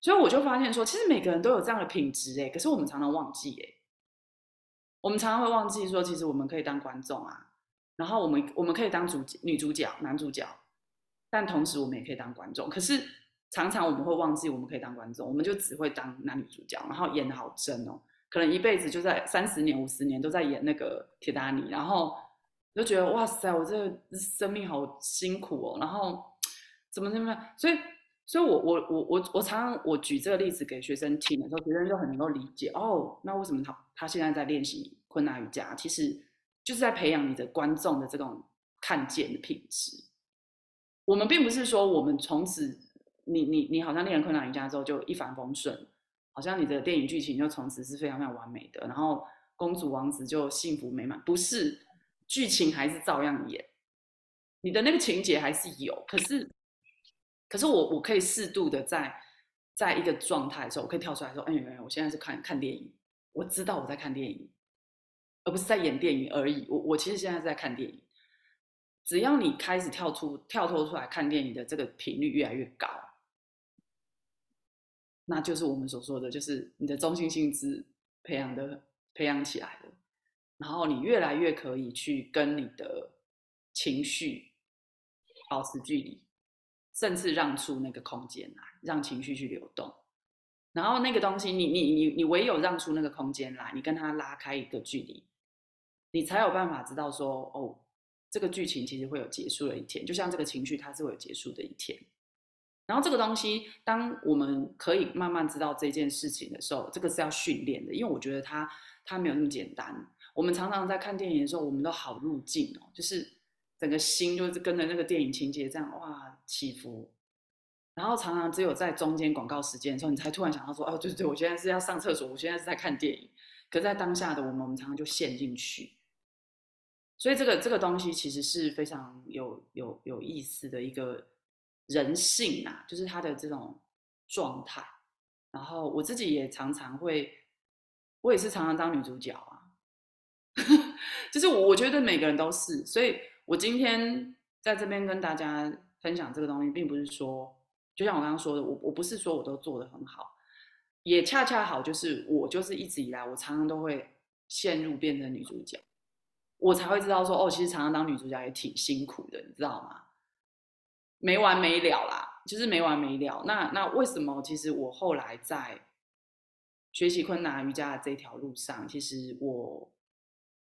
所以我就发现说，其实每个人都有这样的品质哎，可是我们常常忘记哎，我们常常会忘记说，其实我们可以当观众啊，然后我们我们可以当主女主角、男主角，但同时我们也可以当观众。可是常常我们会忘记我们可以当观众，我们就只会当男女主角，然后演的好真哦，可能一辈子就在三十年、五十年都在演那个铁达尼，然后就觉得哇塞，我这个生命好辛苦哦，然后怎么怎么样，所以，所以我我我我我常常我举这个例子给学生听的时候，学生就很能够理解哦，那为什么他他现在在练习昆达瑜伽，其实就是在培养你的观众的这种看见的品质。我们并不是说我们从此你你你好像练了困难瑜伽之后就一帆风顺，好像你的电影剧情就从此是非常非常完美的，然后公主王子就幸福美满，不是。剧情还是照样演，你的那个情节还是有，可是，可是我我可以适度的在在一个状态的时候，我可以跳出来说，哎哎，我现在是看看电影，我知道我在看电影，而不是在演电影而已。我我其实现在是在看电影。只要你开始跳出跳脱出来看电影的这个频率越来越高，那就是我们所说的，就是你的中心心智培养的培养起来了。然后你越来越可以去跟你的情绪保持距离，甚至让出那个空间来，让情绪去流动。然后那个东西，你你你你唯有让出那个空间来，你跟他拉开一个距离，你才有办法知道说，哦，这个剧情其实会有结束的一天，就像这个情绪它是会有结束的一天。然后这个东西，当我们可以慢慢知道这件事情的时候，这个是要训练的，因为我觉得它它没有那么简单。我们常常在看电影的时候，我们都好入境哦，就是整个心就是跟着那个电影情节这样哇起伏，然后常常只有在中间广告时间的时候，你才突然想到说，哦，对对，我现在是要上厕所，我现在是在看电影。可在当下的我们，我们常常就陷进去。所以这个这个东西其实是非常有有有意思的一个人性啊，就是他的这种状态。然后我自己也常常会，我也是常常当女主角啊。就是我，我觉得每个人都是，所以我今天在这边跟大家分享这个东西，并不是说，就像我刚刚说的，我我不是说我都做得很好，也恰恰好就是我就是一直以来，我常常都会陷入变成女主角，我才会知道说，哦，其实常常当女主角也挺辛苦的，你知道吗？没完没了啦，就是没完没了。那那为什么？其实我后来在学习昆达瑜伽的这条路上，其实我。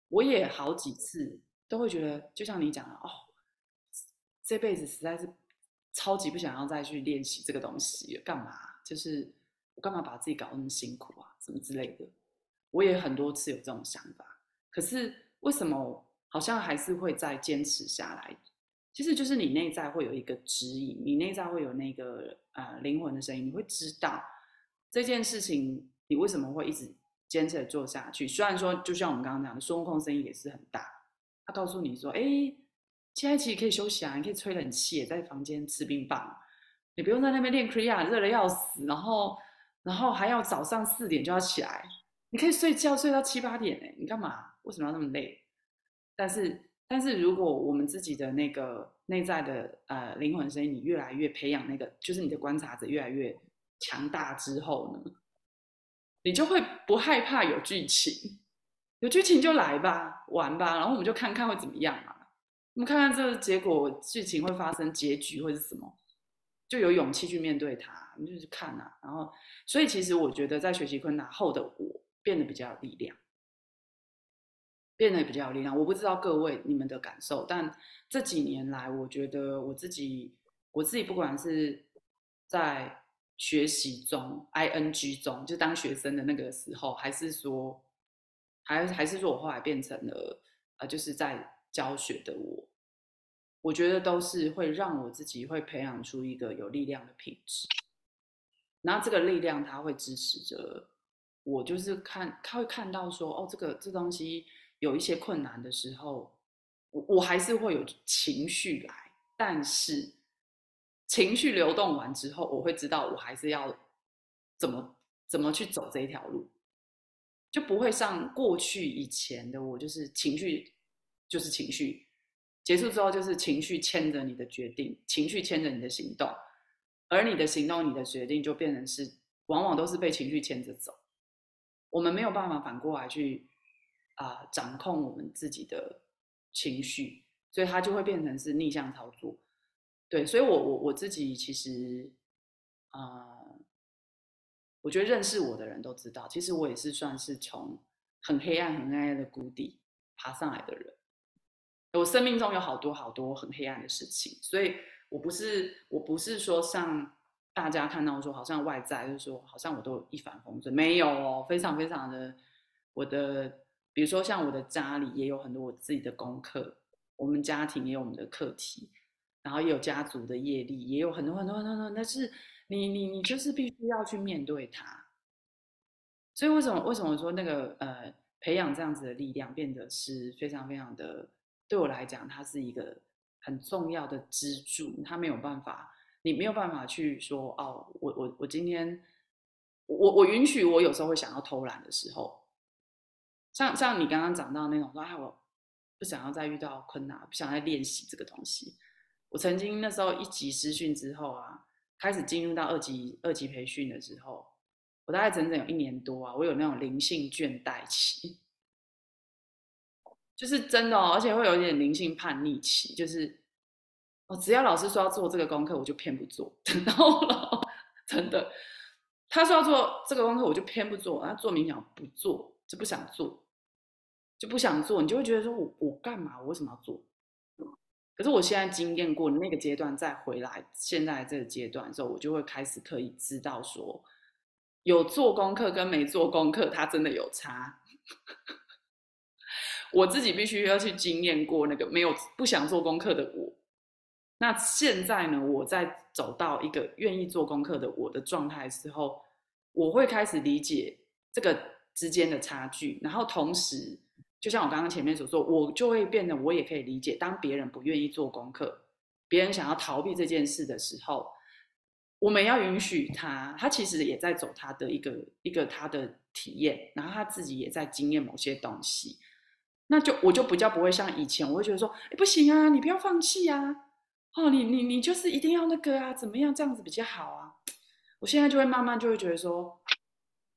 我也好几次都会觉得，就像你讲的哦，这辈子实在是超级不想要再去练习这个东西，干嘛？就是我干嘛把自己搞那么辛苦啊，什么之类的。我也很多次有这种想法，可是为什么好像还是会再坚持下来？其实就是你内在会有一个指引，你内在会有那个呃灵魂的声音，你会知道这件事情你为什么会一直。坚持做下去，虽然说就像我们刚刚讲的，孙悟空声音也是很大。他告诉你说：“哎，现在其实可以休息啊，你可以吹冷气，在房间吃冰棒，你不用在那边练 Kriya，热的要死。然后，然后还要早上四点就要起来，你可以睡觉睡到七八点哎，你干嘛？为什么要那么累？但是，但是如果我们自己的那个内在的呃灵魂声音，你越来越培养那个，就是你的观察者越来越强大之后呢？”你就会不害怕有剧情，有剧情就来吧，玩吧，然后我们就看看会怎么样嘛。我们看看这个结果，剧情会发生结局会是什么，就有勇气去面对它，你就去看啊。然后，所以其实我觉得在学习困难后的我变得比较有力量，变得比较有力量。我不知道各位你们的感受，但这几年来，我觉得我自己，我自己不管是在。学习中，I N G 中，就当学生的那个时候，还是说，还还是说我后来变成了，呃，就是在教学的我，我觉得都是会让我自己会培养出一个有力量的品质。然后这个力量，它会支持着我，就是看他会看到说，哦，这个这东西有一些困难的时候，我我还是会有情绪来，但是。情绪流动完之后，我会知道我还是要怎么怎么去走这一条路，就不会像过去以前的我，就是情绪就是情绪，结束之后就是情绪牵着你的决定，情绪牵着你的行动，而你的行动、你的决定就变成是往往都是被情绪牵着走，我们没有办法反过来去啊掌控我们自己的情绪，所以它就会变成是逆向操作。对，所以，我我我自己其实，啊，我觉得认识我的人都知道，其实我也是算是从很黑暗、很黑暗的谷底爬上来的人。我生命中有好多好多很黑暗的事情，所以我不是我不是说像大家看到说好像外在就是说好像我都一帆风顺，没有哦，非常非常的我的，比如说像我的家里也有很多我自己的功课，我们家庭也有我们的课题，然后也有家族的业力，也有很多很多很多很多，但是你你你就是必须要去面对它，所以为什么为什么说那个呃培养这样子的力量变得是非常非常的。对我来讲，它是一个很重要的支柱。它没有办法，你没有办法去说哦，我我我今天，我我允许我有时候会想要偷懒的时候，像像你刚刚讲到那种说，哎，我不想要再遇到困难，不想再练习这个东西。我曾经那时候一级师训之后啊，开始进入到二级二级培训的时候，我大概整整有一年多啊，我有那种灵性倦怠期。就是真的哦，而且会有一点灵性叛逆期，就是我只要老师说要做这个功课，我就偏不做。然后，真的，他说要做这个功课，我就偏不做。啊，做冥想不做，就不想做，就不想做。你就会觉得说我我干嘛？我为什么要做？可是我现在经验过那个阶段，再回来现在这个阶段的时候，我就会开始可以知道说，有做功课跟没做功课，它真的有差。我自己必须要去经验过那个没有不想做功课的我，那现在呢？我在走到一个愿意做功课的我的状态之后，我会开始理解这个之间的差距，然后同时，就像我刚刚前面所说，我就会变得我也可以理解，当别人不愿意做功课，别人想要逃避这件事的时候，我们要允许他，他其实也在走他的一个一个他的体验，然后他自己也在经验某些东西。那就我就比较不会像以前，我会觉得说，不行啊，你不要放弃啊，哦，你你你就是一定要那个啊，怎么样这样子比较好啊？我现在就会慢慢就会觉得说，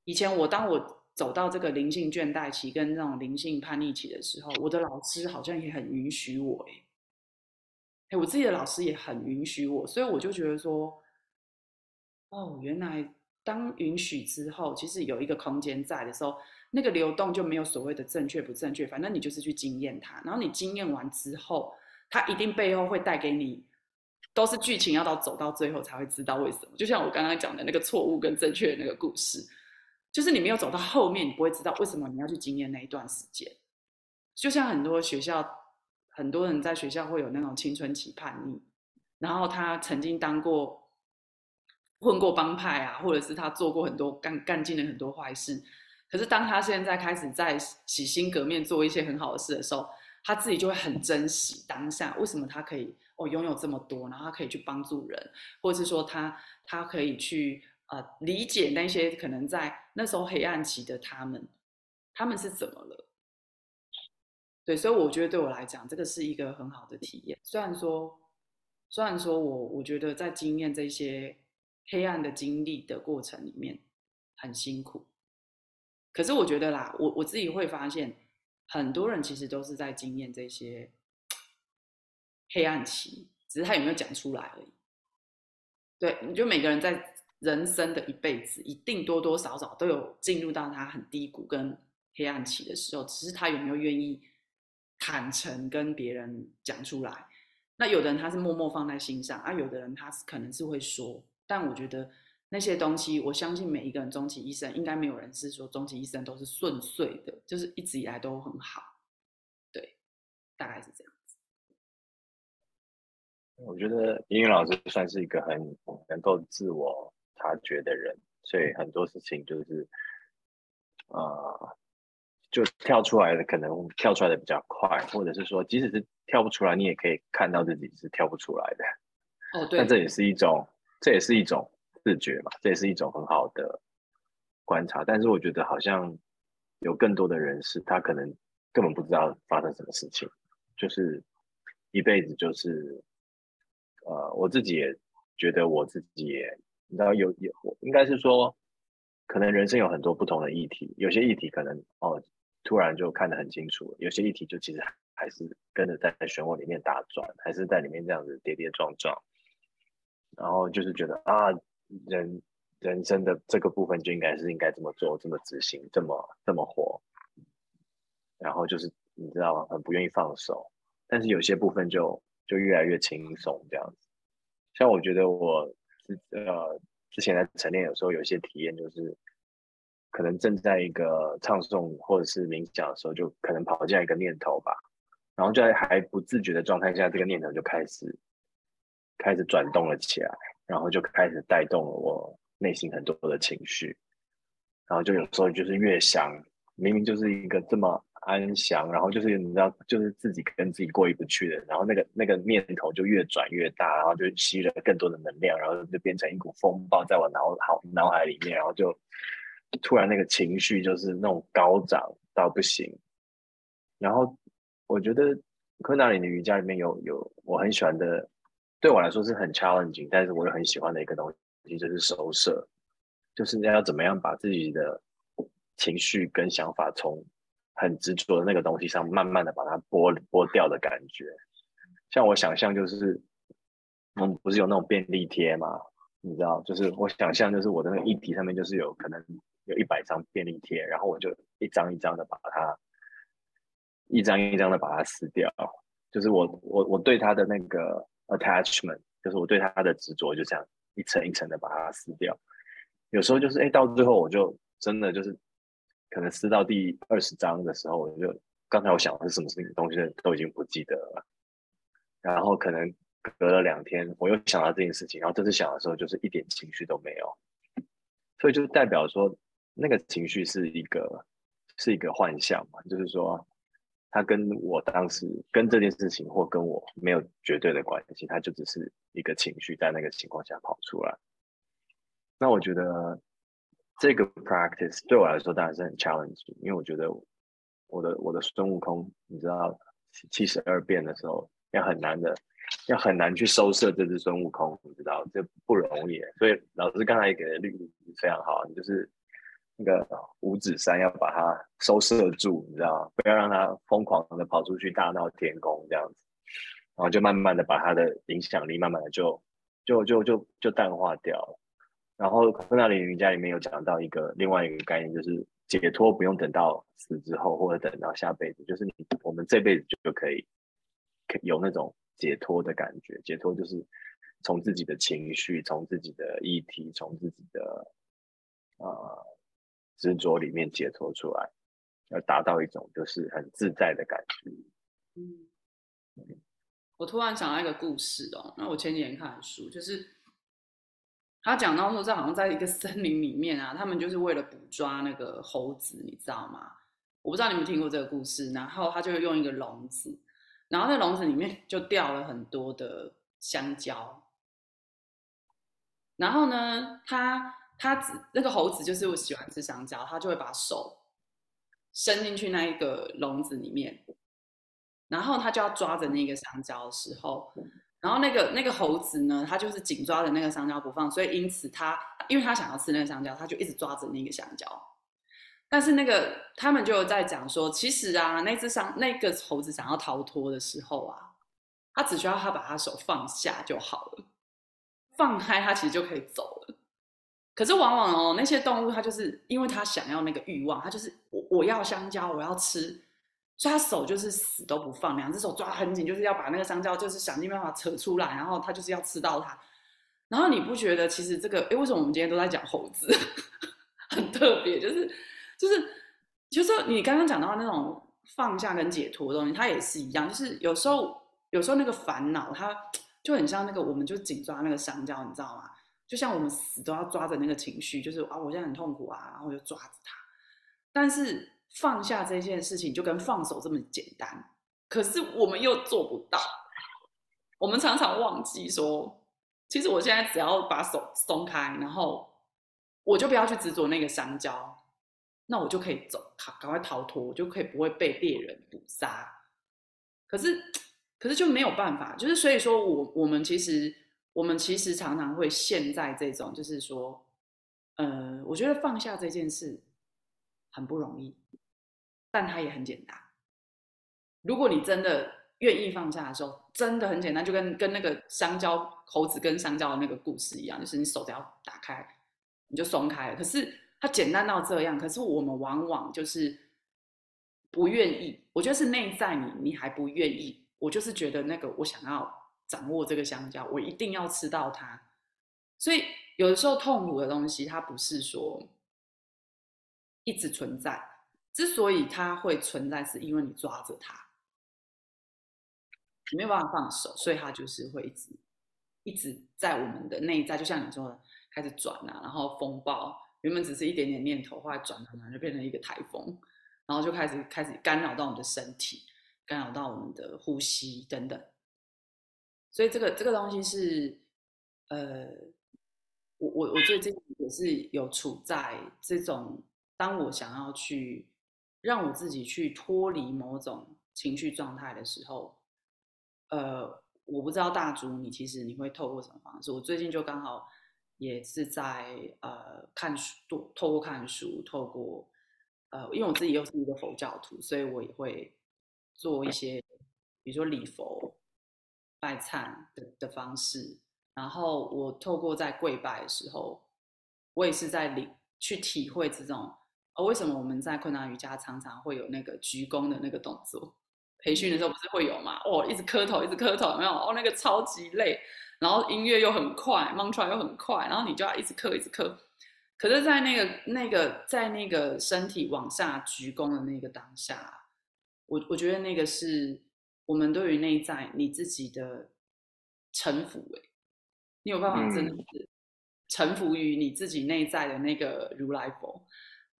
以前我当我走到这个灵性倦怠期跟那种灵性叛逆期的时候，我的老师好像也很允许我，哎，哎，我自己的老师也很允许我，所以我就觉得说，哦，原来当允许之后，其实有一个空间在的时候。那个流动就没有所谓的正确不正确，反正你就是去经验它，然后你经验完之后，它一定背后会带给你，都是剧情要到走到最后才会知道为什么。就像我刚刚讲的那个错误跟正确的那个故事，就是你没有走到后面，你不会知道为什么你要去经验那一段时间。就像很多学校，很多人在学校会有那种青春期叛逆，然后他曾经当过混过帮派啊，或者是他做过很多干干尽了很多坏事。可是当他现在开始在洗心革面做一些很好的事的时候，他自己就会很珍惜当下。为什么他可以哦拥有这么多，然后他可以去帮助人，或者是说他他可以去呃理解那些可能在那时候黑暗期的他们，他们是怎么了？对，所以我觉得对我来讲，这个是一个很好的体验。虽然说，虽然说我我觉得在经验这些黑暗的经历的过程里面很辛苦。可是我觉得啦，我我自己会发现，很多人其实都是在经验这些黑暗期，只是他有没有讲出来而已。对，你就每个人在人生的一辈子，一定多多少少都有进入到他很低谷跟黑暗期的时候，只是他有没有愿意坦诚跟别人讲出来。那有的人他是默默放在心上，啊，有的人他可能是会说，但我觉得。那些东西，我相信每一个人终其一生，应该没有人是说终其一生都是顺遂的，就是一直以来都很好，对，大概是这样。我觉得英语老师算是一个很能够自我察觉的人，所以很多事情就是，呃，就跳出来的可能跳出来的比较快，或者是说，即使是跳不出来，你也可以看到自己是跳不出来的。哦，对，那这也是一种，这也是一种。自觉嘛，这也是一种很好的观察。但是我觉得好像有更多的人是，他可能根本不知道发生什么事情，就是一辈子就是，呃，我自己也觉得我自己也，你知道有有，应该是说，可能人生有很多不同的议题，有些议题可能哦突然就看得很清楚，有些议题就其实还是跟着在漩涡里面打转，还是在里面这样子跌跌撞撞，然后就是觉得啊。人人生的这个部分就应该是应该这么做，这么执行，这么这么活，然后就是你知道吗？很不愿意放手，但是有些部分就就越来越轻松这样子。像我觉得我之呃之前在晨练，有时候有些体验就是。可能正在一个唱诵或者是冥想的时候，就可能跑进来一个念头吧，然后就在还不自觉的状态下，这个念头就开始开始转动了起来，然后就开始带动了我内心很多的情绪，然后就有时候就是越想，明明就是一个这么安详，然后就是你知道，就是自己跟自己过意不去的，然后那个那个念头就越转越大，然后就吸了更多的能量，然后就变成一股风暴在我脑好脑海里面，然后就。突然那个情绪就是那种高涨到不行，然后我觉得昆达里的瑜伽里面有有我很喜欢的，对我来说是很 challenging，但是我又很喜欢的一个东西就是收摄，就是要怎么样把自己的情绪跟想法从很执着的那个东西上，慢慢的把它剥剥掉的感觉。像我想象就是，我们不是有那种便利贴吗？你知道，就是我想象就是我的那个议题上面就是有可能。有一百张便利贴，然后我就一张一张的把它，一张一张的把它撕掉。就是我我我对它的那个 attachment，就是我对它的执着，就这样一层一层的把它撕掉。有时候就是哎，到最后我就真的就是可能撕到第二十张的时候，我就刚才我想的是什么事情东西都已经不记得了。然后可能隔了两天，我又想到这件事情，然后这次想的时候就是一点情绪都没有，所以就代表说。那个情绪是一个是一个幻象嘛，就是说，他跟我当时跟这件事情或跟我没有绝对的关系，他就只是一个情绪在那个情况下跑出来。那我觉得这个 practice 对我来说当然是很 challenge，因为我觉得我的我的孙悟空，你知道七十二变的时候要很难的，要很难去收摄这只孙悟空，你知道这不容易。所以老师刚才也给的例子非常好，你就是。那个五指山要把它收摄住，你知道？不要让它疯狂的跑出去大闹天宫这样子，然后就慢慢的把它的影响力慢慢的就就就就就淡化掉了。然后昆达里瑜伽里面有讲到一个另外一个概念，就是解脱不用等到死之后或者等到下辈子，就是你我们这辈子就可以有那种解脱的感觉。解脱就是从自己的情绪、从自己的议题、从自己的啊。执着里面解脱出来，要达到一种就是很自在的感觉。嗯，我突然想到一个故事哦，那我前几年看的书，就是他讲到说，在好像在一个森林里面啊，他们就是为了捕抓那个猴子，你知道吗？我不知道你们听过这个故事，然后他就用一个笼子，然后那笼子里面就掉了很多的香蕉，然后呢，他。他只那个猴子就是我喜欢吃香蕉，他就会把手伸进去那一个笼子里面，然后他就要抓着那个香蕉的时候，然后那个那个猴子呢，他就是紧抓着那个香蕉不放，所以因此他因为他想要吃那个香蕉，他就一直抓着那个香蕉。但是那个他们就在讲说，其实啊，那只香那个猴子想要逃脱的时候啊，他只需要他把他手放下就好了，放开他其实就可以走了。可是往往哦，那些动物它就是因为它想要那个欲望，它就是我我要香蕉，我要吃，所以它手就是死都不放，两只手抓很紧，就是要把那个香蕉就是想尽办法扯出来，然后它就是要吃到它。然后你不觉得其实这个，哎，为什么我们今天都在讲猴子，很特别，就是就是就是你刚刚讲到那种放下跟解脱的东西，它也是一样，就是有时候有时候那个烦恼，它就很像那个，我们就紧抓那个香蕉，你知道吗？就像我们死都要抓着那个情绪，就是啊，我现在很痛苦啊，然后就抓着它。但是放下这件事情就跟放手这么简单，可是我们又做不到。我们常常忘记说，其实我现在只要把手松开，然后我就不要去执着那个香蕉，那我就可以走，赶赶快逃脱，我就可以不会被猎人捕杀。可是，可是就没有办法，就是所以说我我们其实。我们其实常常会陷在这种，就是说，呃，我觉得放下这件事很不容易，但它也很简单。如果你真的愿意放下的时候，真的很简单，就跟跟那个香蕉猴子跟香蕉的那个故事一样，就是你手只要打开，你就松开了。可是它简单到这样，可是我们往往就是不愿意。我觉得是内在你，你还不愿意我就是觉得那个我想要掌握这个香蕉，我一定要吃到它。所以有的时候痛苦的东西，它不是说一直存在，之所以它会存在，是因为你抓着它，你没有办法放手，所以它就是会一直一直在我们的内在，就像你说的，开始转啊，然后风暴原本只是一点点念头，后来转转转就变成一个台风，然后就开始开始干扰到我们的身体，干扰到我们的呼吸等等。所以这个这个东西是，呃，我我我最近也是有处在这种，当我想要去让我自己去脱离某种情绪状态的时候，呃，我不知道大竹你其实你会透过什么方式？我最近就刚好。也是在呃看书，多透过看书，透过呃，因为我自己又是一个佛教徒，所以我也会做一些，比如说礼佛、拜忏的的方式。然后我透过在跪拜的时候，我也是在领去体会这种，呃，为什么我们在困难瑜伽常常会有那个鞠躬的那个动作？培训的时候不是会有吗？哦，一直磕头，一直磕头，有没有？哦，那个超级累。然后音乐又很快，mantra 又很快，然后你就要一直磕，一直磕。可是，在那个、那个、在那个身体往下鞠躬的那个当下，我我觉得那个是我们对于内在你自己的臣服。哎，你有办法真的是臣服于你自己内在的那个如来佛？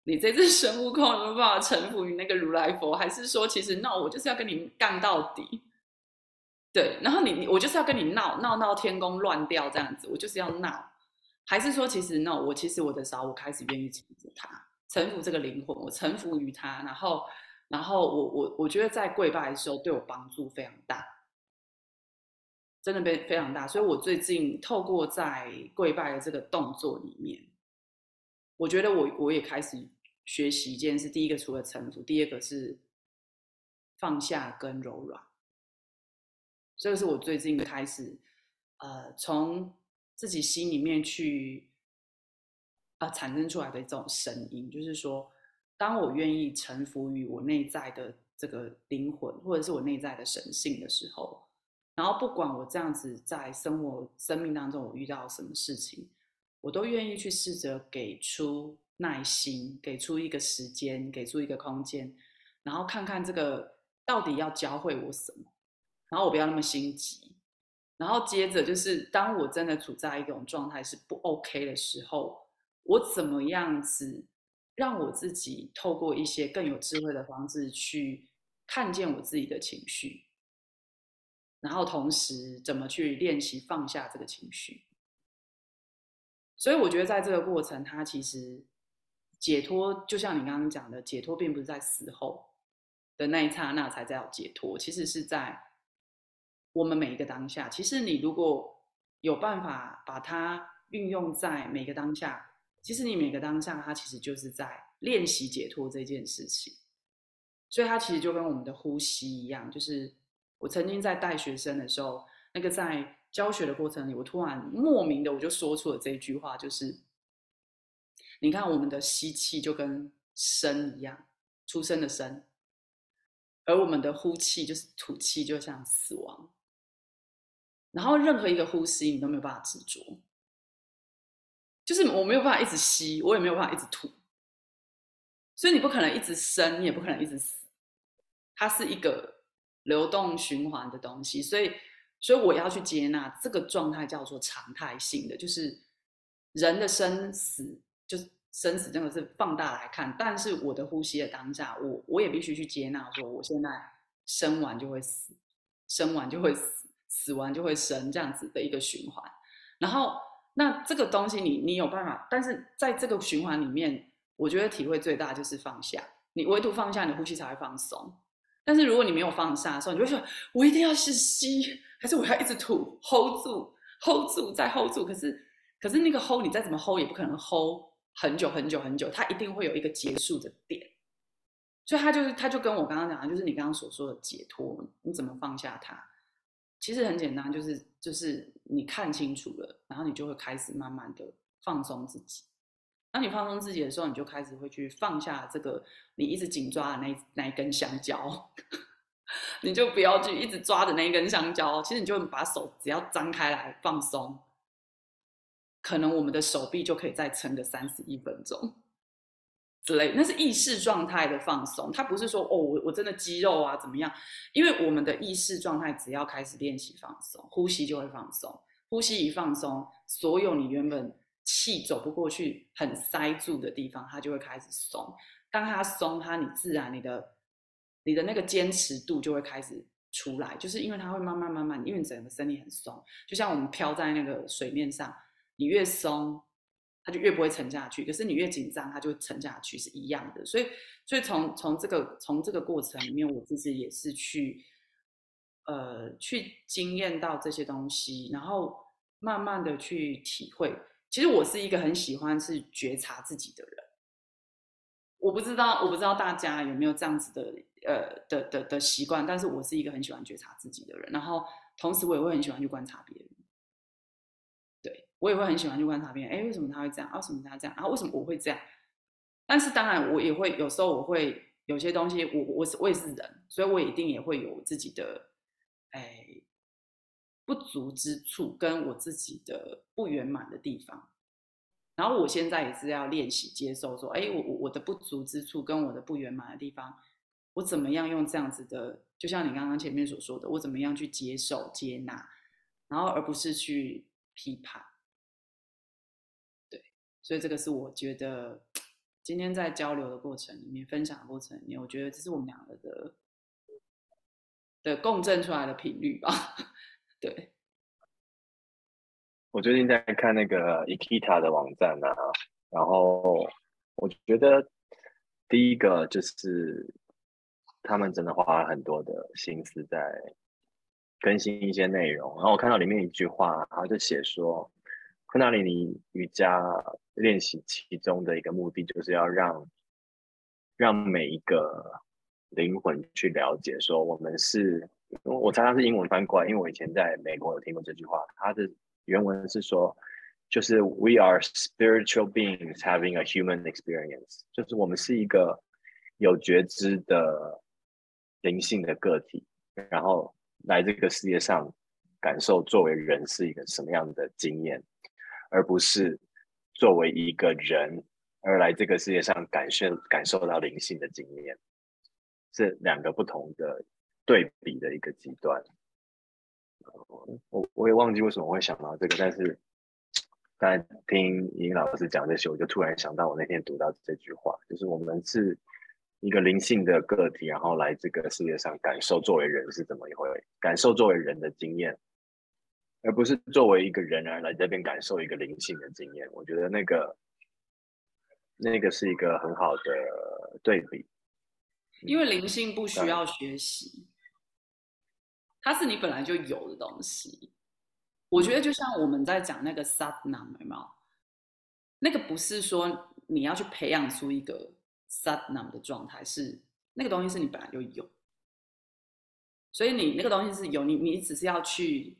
你这只孙悟空有没有办法臣服于那个如来佛？还是说，其实 no，我就是要跟你干到底？对，然后你你我就是要跟你闹闹闹天宫乱掉这样子，我就是要闹，还是说其实 no，我其实我的时候我开始愿意臣服他，臣服这个灵魂，我臣服于他，然后然后我我我觉得在跪拜的时候对我帮助非常大，真的非非常大，所以我最近透过在跪拜的这个动作里面，我觉得我我也开始学习一件事，第一个除了臣服，第二个是放下跟柔软。这个是我最近开始，呃，从自己心里面去，啊，产生出来的一种声音，就是说，当我愿意臣服于我内在的这个灵魂，或者是我内在的神性的时候，然后不管我这样子在生活、生命当中我遇到什么事情，我都愿意去试着给出耐心，给出一个时间，给出一个空间，然后看看这个到底要教会我什么。然后我不要那么心急，然后接着就是，当我真的处在一种状态是不 OK 的时候，我怎么样子让我自己透过一些更有智慧的方式去看见我自己的情绪，然后同时怎么去练习放下这个情绪。所以我觉得在这个过程，它其实解脱，就像你刚刚讲的，解脱并不是在死后的那一刹那才叫解脱，其实是在。我们每一个当下，其实你如果有办法把它运用在每个当下，其实你每个当下，它其实就是在练习解脱这件事情。所以它其实就跟我们的呼吸一样，就是我曾经在带学生的时候，那个在教学的过程里，我突然莫名的我就说出了这句话，就是你看我们的吸气就跟生一样，出生的生，而我们的呼气就是吐气，就像死亡。然后任何一个呼吸，你都没有办法执着，就是我没有办法一直吸，我也没有办法一直吐，所以你不可能一直生，你也不可能一直死，它是一个流动循环的东西，所以，所以我要去接纳这个状态叫做常态性的，就是人的生死，就是生死真的是放大来看，但是我的呼吸的当下，我我也必须去接纳，说我现在生完就会死，生完就会死。死完就会生这样子的一个循环，然后那这个东西你你有办法，但是在这个循环里面，我觉得体会最大就是放下。你唯独放下，你的呼吸才会放松。但是如果你没有放下的时候，你就会说：我一定要是吸，还是我要一直吐？hold 住，hold 住，再 hold 住。可是可是那个 hold 你再怎么 hold 也不可能 hold 很久很久很久，它一定会有一个结束的点。所以它就是它就跟我刚刚讲的，就是你刚刚所说的解脱，你怎么放下它？其实很简单，就是就是你看清楚了，然后你就会开始慢慢的放松自己。当你放松自己的时候，你就开始会去放下这个你一直紧抓的那那一根香蕉，你就不要去一直抓着那一根香蕉，其实你就把手只要张开来放松，可能我们的手臂就可以再撑个三十一分钟之类。那是意识状态的放松，它不是说哦我我真的肌肉啊怎么样？因为我们的意识状态只要开始练习放松，呼吸就会放松，呼吸一放松，所有你原本气走不过去、很塞住的地方，它就会开始松。当它松，它你自然你的。你的那个坚持度就会开始出来，就是因为它会慢慢慢慢，因为整个身体很松，就像我们漂在那个水面上，你越松，它就越不会沉下去；可是你越紧张，它就沉下去，是一样的。所以，所以从从这个从这个过程里面，我自己也是去，呃，去经验到这些东西，然后慢慢的去体会。其实我是一个很喜欢是觉察自己的人。我不知道，我不知道大家有没有这样子的。呃的的的习惯，但是我是一个很喜欢觉察自己的人，然后同时我也会很喜欢去观察别人，我也会很喜欢去观察别人，哎，为什么他会这样？为什么他这样？啊为什么我会这样？但是当然我也会有时候我会有些东西，我我是我也是人，所以我一定也会有自己的哎不足之处，跟我自己的不圆满的地方。然后我现在也是要练习接受，说，哎，我我我的不足之处跟我的不圆满的地方。我怎么样用这样子的，就像你刚刚前面所说的，我怎么样去接受、接纳，然后而不是去批判。所以这个是我觉得今天在交流的过程里面、分享的过程里面，我觉得这是我们两个的的共振出来的频率吧。对。我最近在看那个 Ikita 的网站啊，然后我觉得第一个就是。他们真的花了很多的心思在更新一些内容，然后我看到里面一句话，他就写说，昆达里尼瑜伽练习其中的一个目的，就是要让让每一个灵魂去了解，说我们是，我常常是英文翻过来，因为我以前在美国有听过这句话，它的原文是说，就是 We are spiritual beings having a human experience，就是我们是一个有觉知的。灵性的个体，然后来这个世界上感受作为人是一个什么样的经验，而不是作为一个人而来这个世界上感受感受到灵性的经验，是两个不同的对比的一个极端。我我也忘记为什么会想到这个，但是刚才听尹老师讲这些，我就突然想到我那天读到这句话，就是我们是。一个灵性的个体，然后来这个世界上感受作为人是怎么一回，感受作为人的经验，而不是作为一个人而来这边感受一个灵性的经验。我觉得那个那个是一个很好的对比，因为灵性不需要学习，它是你本来就有的东西。我觉得就像我们在讲那个 Satnam，有没有？那个不是说你要去培养出一个。Satnam 的状态是那个东西是你本来就有，所以你那个东西是有你，你只是要去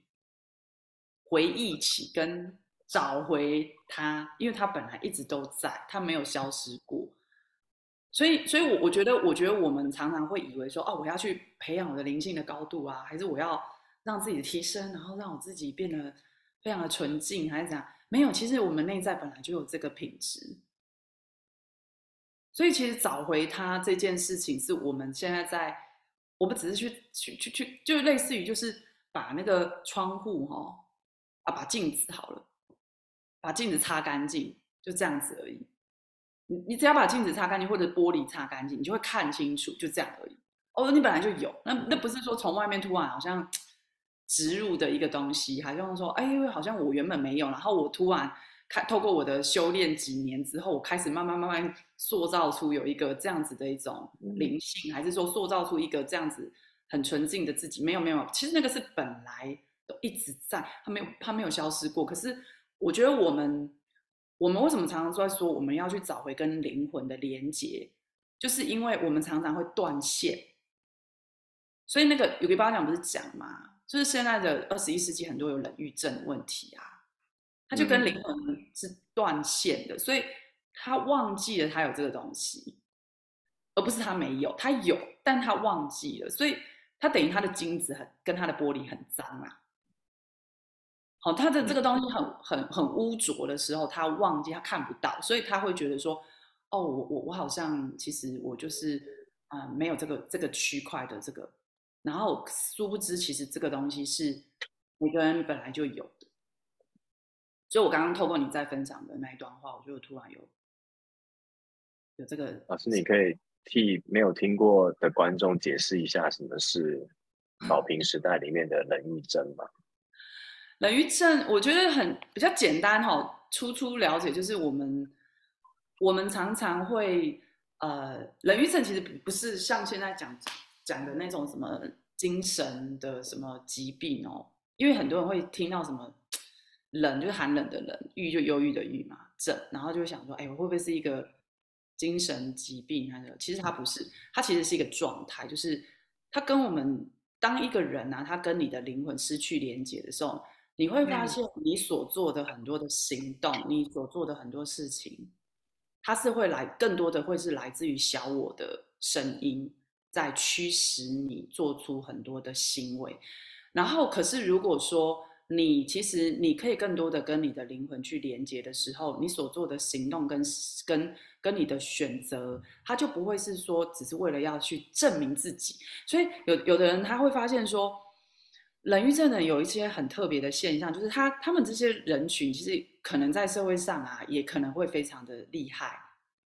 回忆起跟找回它，因为它本来一直都在，它没有消失过。所以，所以我我觉得，我觉得我们常常会以为说，哦，我要去培养我的灵性的高度啊，还是我要让自己的提升，然后让我自己变得非常的纯净，还是怎样？没有，其实我们内在本来就有这个品质。所以其实找回他这件事情，是我们现在在，我们只是去去去去，就类似于就是把那个窗户哈，啊把镜子好了，把镜子擦干净，就这样子而已。你你只要把镜子擦干净，或者玻璃擦干净，你就会看清楚，就这样而已。哦，你本来就有，那那不是说从外面突然好像植入的一个东西，好像说，哎，好像我原本没有，然后我突然。开透过我的修炼几年之后，我开始慢慢慢慢塑造出有一个这样子的一种灵性，还是说塑造出一个这样子很纯净的自己？没有没有，其实那个是本来都一直在，它没有它没有消失过。可是我觉得我们我们为什么常常在说我们要去找回跟灵魂的连接，就是因为我们常常会断线。所以那个有个巴讲不是讲嘛，就是现在的二十一世纪很多有冷郁症问题啊。他就跟灵魂是断线的，所以他忘记了他有这个东西，而不是他没有，他有，但他忘记了。所以他等于他的精子很跟他的玻璃很脏啊。好，他的这个东西很很很污浊的时候，他忘记他看不到，所以他会觉得说，哦，我我我好像其实我就是啊没有这个这个区块的这个，然后殊不知其实这个东西是每个人本来就有的。所以我刚刚透过你在分享的那一段话，我就突然有有这个老师，你可以替没有听过的观众解释一下什么是 宝瓶时代里面的冷郁症吗？冷郁症，我觉得很比较简单哈，初初了解就是我们我们常常会呃，冷郁症其实不不是像现在讲讲的那种什么精神的什么疾病哦，因为很多人会听到什么冷就是寒冷的冷，郁就忧郁的郁嘛，症，然后就会想说，哎，我会不会是一个精神疾病？还是其实它不是，它其实是一个状态，就是它跟我们当一个人啊，他跟你的灵魂失去连接的时候。你会发现，你所做的很多的行动，你所做的很多事情，它是会来更多的会是来自于小我的声音，在驱使你做出很多的行为。然后，可是如果说你其实你可以更多的跟你的灵魂去连接的时候，你所做的行动跟跟跟你的选择，它就不会是说只是为了要去证明自己。所以有有的人他会发现说。冷遇症呢，有一些很特别的现象，就是他他们这些人群其实可能在社会上啊，也可能会非常的厉害。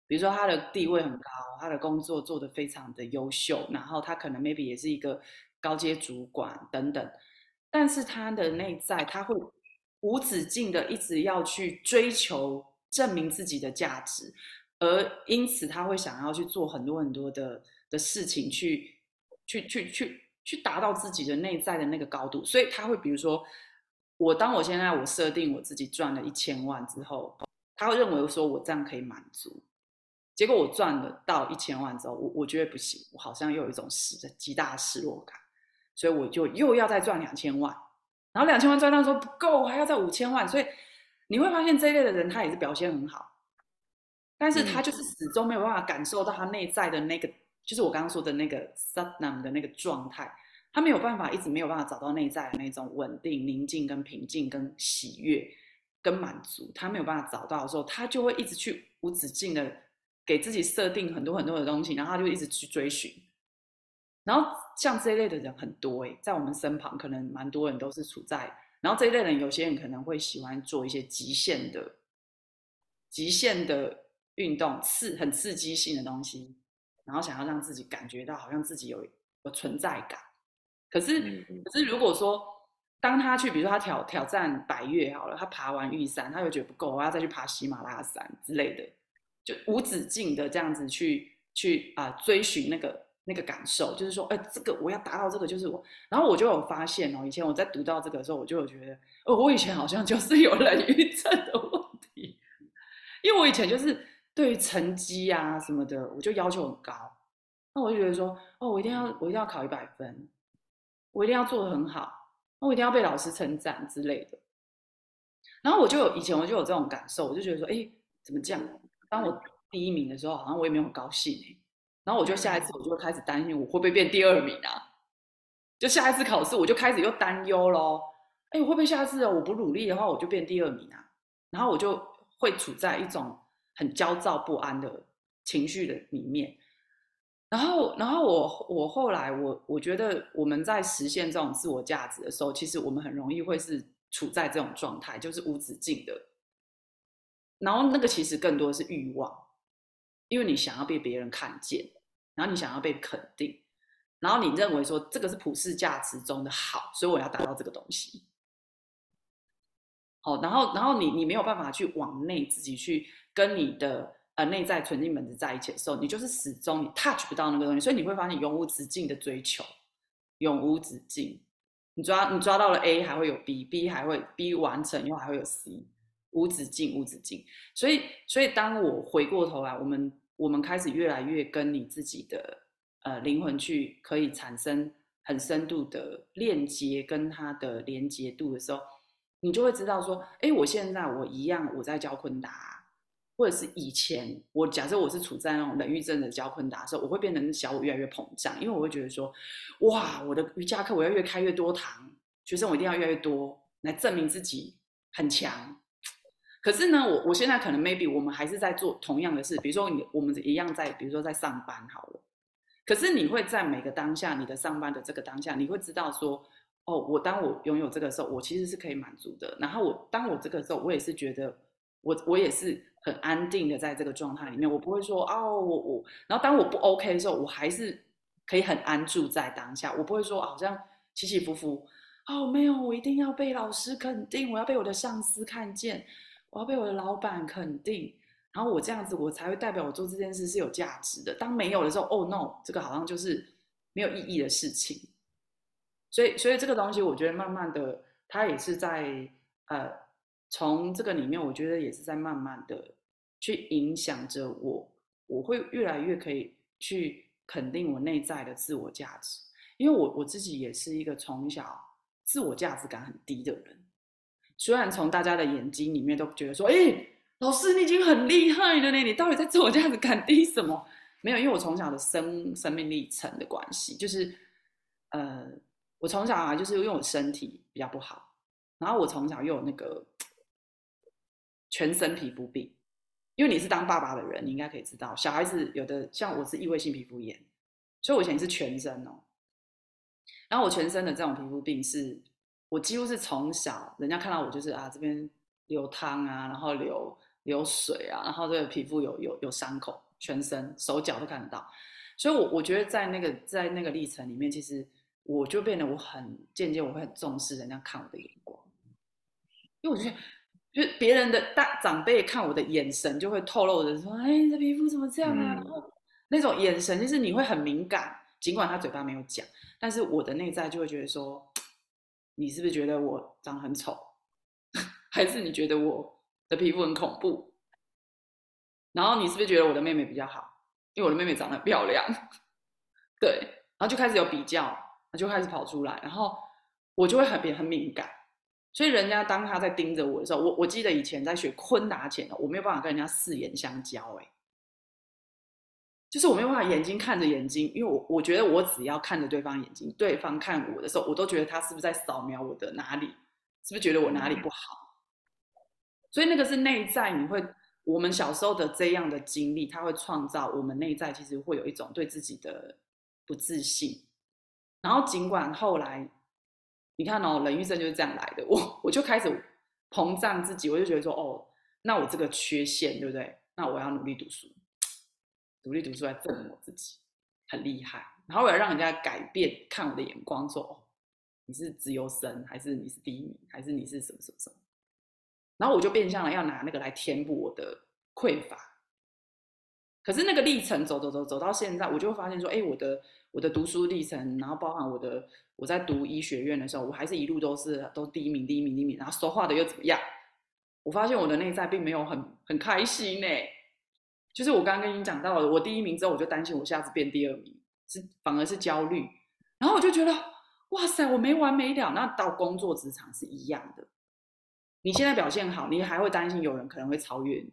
比如说他的地位很高，他的工作做得非常的优秀，然后他可能 maybe 也是一个高阶主管等等。但是他的内在，他会无止境的一直要去追求证明自己的价值，而因此他会想要去做很多很多的的事情，去去去。去达到自己的内在的那个高度，所以他会比如说，我当我现在我设定我自己赚了一千万之后，他会认为说我这样可以满足，结果我赚了到一千万之后，我我觉得不行，我好像又有一种失极大的失落感，所以我就又要再赚两千万，然后两千万赚到说不够，还要再五千万，所以你会发现这一类的人他也是表现很好，但是他就是始终没有办法感受到他内在的那个。就是我刚刚说的那个 satnam 的那个状态，他没有办法一直没有办法找到内在的那种稳定、宁静、跟平静、跟喜悦、跟满足，他没有办法找到的时候，他就会一直去无止境的给自己设定很多很多的东西，然后他就一直去追寻。然后像这一类的人很多诶，在我们身旁可能蛮多人都是处在，然后这一类人有些人可能会喜欢做一些极限的、极限的运动，刺很刺激性的东西。然后想要让自己感觉到好像自己有有存在感，可是可是如果说当他去，比如说他挑挑战百越好了，他爬完玉山，他又觉得不够，我要再去爬喜马拉雅山之类的，就无止境的这样子去去啊追寻那个那个感受，就是说，哎，这个我要达到这个就是我。然后我就有发现哦，以前我在读到这个的时候，我就有觉得，哦，我以前好像就是有人郁症的问题，因为我以前就是。对于成绩啊什么的，我就要求很高。那我就觉得说，哦，我一定要，我一定要考一百分，我一定要做的很好，我一定要被老师称赞之类的。然后我就有以前我就有这种感受，我就觉得说，哎，怎么这样？当我第一名的时候，好像我也没有很高兴哎。然后我就下一次我就开始担心，我会不会变第二名啊？就下一次考试，我就开始又担忧喽。哎，会不会下次我不努力的话，我就变第二名啊？然后我就会处在一种。很焦躁不安的情绪的里面，然后，然后我我后来我我觉得我们在实现这种自我价值的时候，其实我们很容易会是处在这种状态，就是无止境的。然后那个其实更多的是欲望，因为你想要被别人看见，然后你想要被肯定，然后你认为说这个是普世价值中的好，所以我要达到这个东西。好，然后，然后你你没有办法去往内自己去。跟你的呃内在纯净本质在一起的时候，你就是始终你 touch 不到那个东西，所以你会发现永无止境的追求，永无止境。你抓你抓到了 A，还会有 B，B 还会 B 完成又还会有 C，无止境无止境。所以所以当我回过头来，我们我们开始越来越跟你自己的呃灵魂去可以产生很深度的链接，跟它的连接度的时候，你就会知道说，哎，我现在我一样我在教昆达。或者是以前我假设我是处在那种冷遇症的教昆达的时候，我会变成小我越来越膨胀，因为我会觉得说，哇，我的瑜伽课我要越开越多堂，学生我一定要越来越多，来证明自己很强。可是呢，我我现在可能 maybe 我们还是在做同样的事，比如说你我们一样在，比如说在上班好了。可是你会在每个当下，你的上班的这个当下，你会知道说，哦，我当我拥有这个时候，我其实是可以满足的。然后我当我这个时候，我也是觉得，我我也是很安定的在这个状态里面，我不会说哦，我我。然后当我不 OK 的时候，我还是可以很安住在当下，我不会说好像起起伏伏。哦，没有，我一定要被老师肯定，我要被我的上司看见，我要被我的老板肯定。然后我这样子，我才会代表我做这件事是有价值的。当没有的时候，哦 no，这个好像就是没有意义的事情。所以，所以这个东西，我觉得慢慢的，它也是在呃，从这个里面，我觉得也是在慢慢的去影响着我。我会越来越可以去肯定我内在的自我价值，因为我我自己也是一个从小自我价值感很低的人。虽然从大家的眼睛里面都觉得说，哎。老师，你已经很厉害了呢，你到底在自我价值感低什么？没有，因为我从小的生生命历程的关系，就是，呃，我从小啊，就是因为我身体比较不好，然后我从小又有那个全身皮肤病，因为你是当爸爸的人，你应该可以知道，小孩子有的像我是异位性皮肤炎，所以我以前是全身哦，然后我全身的这种皮肤病是，我几乎是从小人家看到我就是啊这边流汤啊，然后流。流水啊，然后这个皮肤有有有伤口，全身手脚都看得到，所以，我我觉得在那个在那个历程里面，其实我就变得我很渐渐我会很重视人家看我的眼光，因为我觉得，就别人的大长辈看我的眼神就会透露着说，哎，你的皮肤怎么这样啊？然后那种眼神就是你会很敏感，尽管他嘴巴没有讲，但是我的内在就会觉得说，你是不是觉得我长很丑，还是你觉得我？的皮肤很恐怖，然后你是不是觉得我的妹妹比较好？因为我的妹妹长得漂亮，对，然后就开始有比较，就开始跑出来，然后我就会很很敏感，所以人家当他在盯着我的时候，我我记得以前在学昆达前，我没有办法跟人家四眼相交，哎，就是我没有办法眼睛看着眼睛，因为我我觉得我只要看着对方眼睛，对方看我的时候，我都觉得他是不是在扫描我的哪里，是不是觉得我哪里不好？所以那个是内在，你会我们小时候的这样的经历，它会创造我们内在其实会有一种对自己的不自信。然后尽管后来，你看哦，冷郁症就是这样来的，我我就开始膨胀自己，我就觉得说，哦，那我这个缺陷对不对？那我要努力读书，努力读书来证明我自己很厉害。然后我要让人家改变看我的眼光，说，哦，你是自由生，还是你是第一名，还是你是什么什么什么？然后我就变相了，要拿那个来填补我的匮乏。可是那个历程走走走走到现在，我就发现说，哎，我的我的读书历程，然后包含我的我在读医学院的时候，我还是一路都是都第一名，第一名，第一名。然后说话的又怎么样？我发现我的内在并没有很很开心呢。就是我刚刚跟你讲到的，我第一名之后，我就担心我下次变第二名，是反而是焦虑。然后我就觉得，哇塞，我没完没了。那到工作职场是一样的。你现在表现好，你还会担心有人可能会超越你，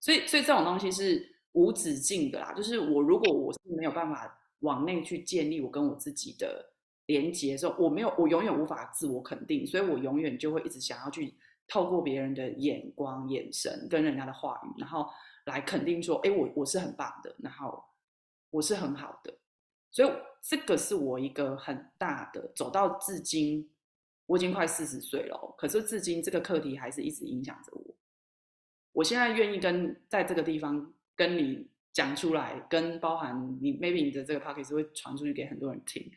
所以，所以这种东西是无止境的啦。就是我如果我是没有办法往内去建立我跟我自己的连接的时候，我没有，我永远无法自我肯定，所以我永远就会一直想要去透过别人的眼光、眼神跟人家的话语，然后来肯定说，哎，我我是很棒的，然后我是很好的。所以这个是我一个很大的走到至今。我已经快四十岁了，可是至今这个课题还是一直影响着我。我现在愿意跟在这个地方跟你讲出来，跟包含你，maybe 你的这个 p o c k e t 会传出去给很多人听。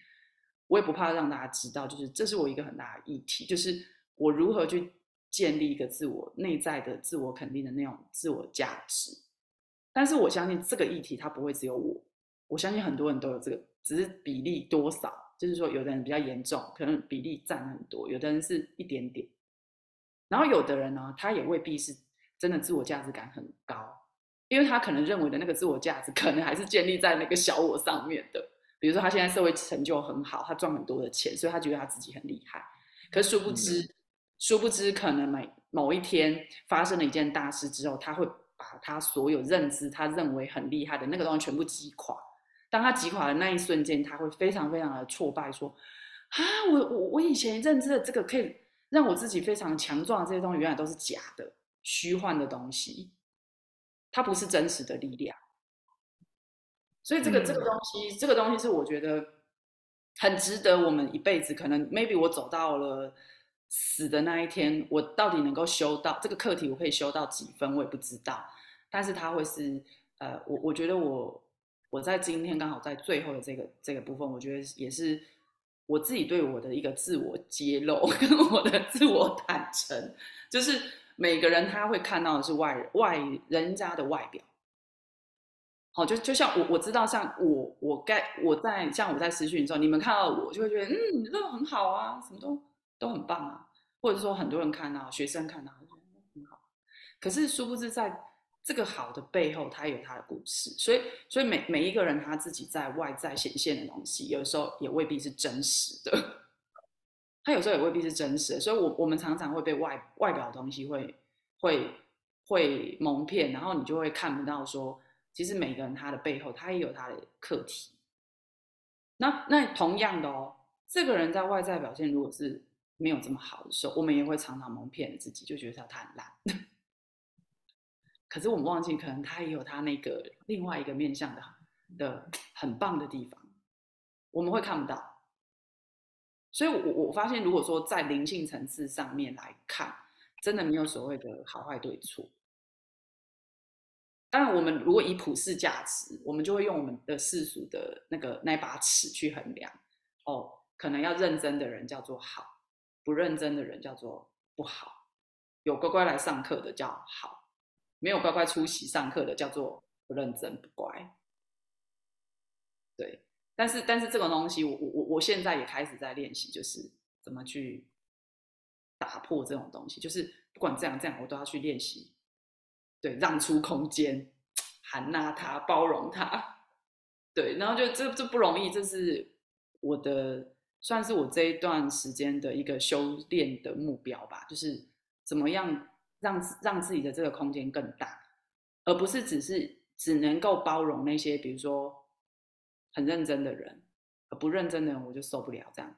我也不怕让大家知道，就是这是我一个很大的议题，就是我如何去建立一个自我内在的自我肯定的那种自我价值。但是我相信这个议题它不会只有我，我相信很多人都有这个，只是比例多少。就是说，有的人比较严重，可能比例占很多；有的人是一点点。然后有的人呢，他也未必是真的自我价值感很高，因为他可能认为的那个自我价值，可能还是建立在那个小我上面的。比如说，他现在社会成就很好，他赚很多的钱，所以他觉得他自己很厉害。可殊不知，殊不知，可能每某一天发生了一件大事之后，他会把他所有认知他认为很厉害的那个东西全部击垮。当他击垮的那一瞬间，他会非常非常的挫败，说：“啊，我我我以前认知的这个可以让我自己非常强壮的这些东西，原来都是假的、虚幻的东西，它不是真实的力量。”所以这个这个东西，这个东西是我觉得很值得我们一辈子。可能 maybe 我走到了死的那一天，我到底能够修到这个课题，我可以修到几分，我也不知道。但是它会是呃，我我觉得我我在今天刚好在最后的这个这个部分，我觉得也是我自己对我的一个自我揭露 跟我的自我坦诚，就是每个人他会看到的是外外人家的外表。哦，就就像我我知道，像我我该我在像我在私讯的时候，你们看到我就会觉得，嗯，这个很好啊，什么都都很棒啊，或者说很多人看到，学生看到，觉得很好。可是殊不知，在这个好的背后，他有他的故事。所以，所以每每一个人他自己在外在显现的东西，有时候也未必是真实的。他有时候也未必是真实。所以，我我们常常会被外外表的东西会会会蒙骗，然后你就会看不到说。其实每个人他的背后，他也有他的课题。那那同样的哦，这个人在外在表现如果是没有这么好的时候，我们也会常常蒙骗自己，就觉得他他很烂。可是我们忘记，可能他也有他那个另外一个面向的的很棒的地方，我们会看不到。所以，我我发现，如果说在灵性层次上面来看，真的没有所谓的好坏对错。当然，我们如果以普世价值，我们就会用我们的世俗的那个那把尺去衡量。哦，可能要认真的人叫做好，不认真的人叫做不好。有乖乖来上课的叫好，没有乖乖出席上课的叫做不认真不乖。对，但是但是这个东西，我我我我现在也开始在练习，就是怎么去打破这种东西，就是不管这样这样，我都要去练习。对，让出空间，含纳他，包容他，对，然后就这这不容易，这是我的算是我这一段时间的一个修炼的目标吧，就是怎么样让让自己的这个空间更大，而不是只是只能够包容那些比如说很认真的人，不认真的人我就受不了这样，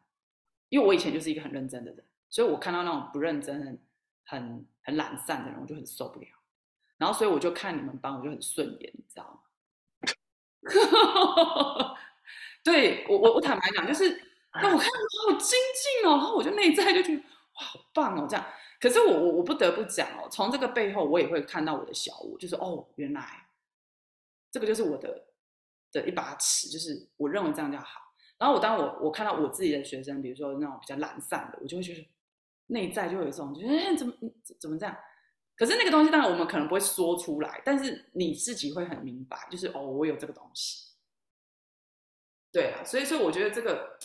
因为我以前就是一个很认真的人，所以我看到那种不认真、很很很懒散的人，我就很受不了。然后，所以我就看你们班，我就很顺眼，你知道吗？对我，我我坦白讲，就是，那我看你好精进哦，然后我就内在就觉得哇，好棒哦，这样。可是我我我不得不讲哦，从这个背后，我也会看到我的小我，就是哦，原来这个就是我的的一把尺，就是我认为这样叫好。然后我当我我看到我自己的学生，比如说那种比较懒散的，我就会觉得内在就有一种，觉得哎，怎么怎么这样？可是那个东西，当然我们可能不会说出来，但是你自己会很明白，就是哦，我有这个东西。对啊，所以说我觉得这个，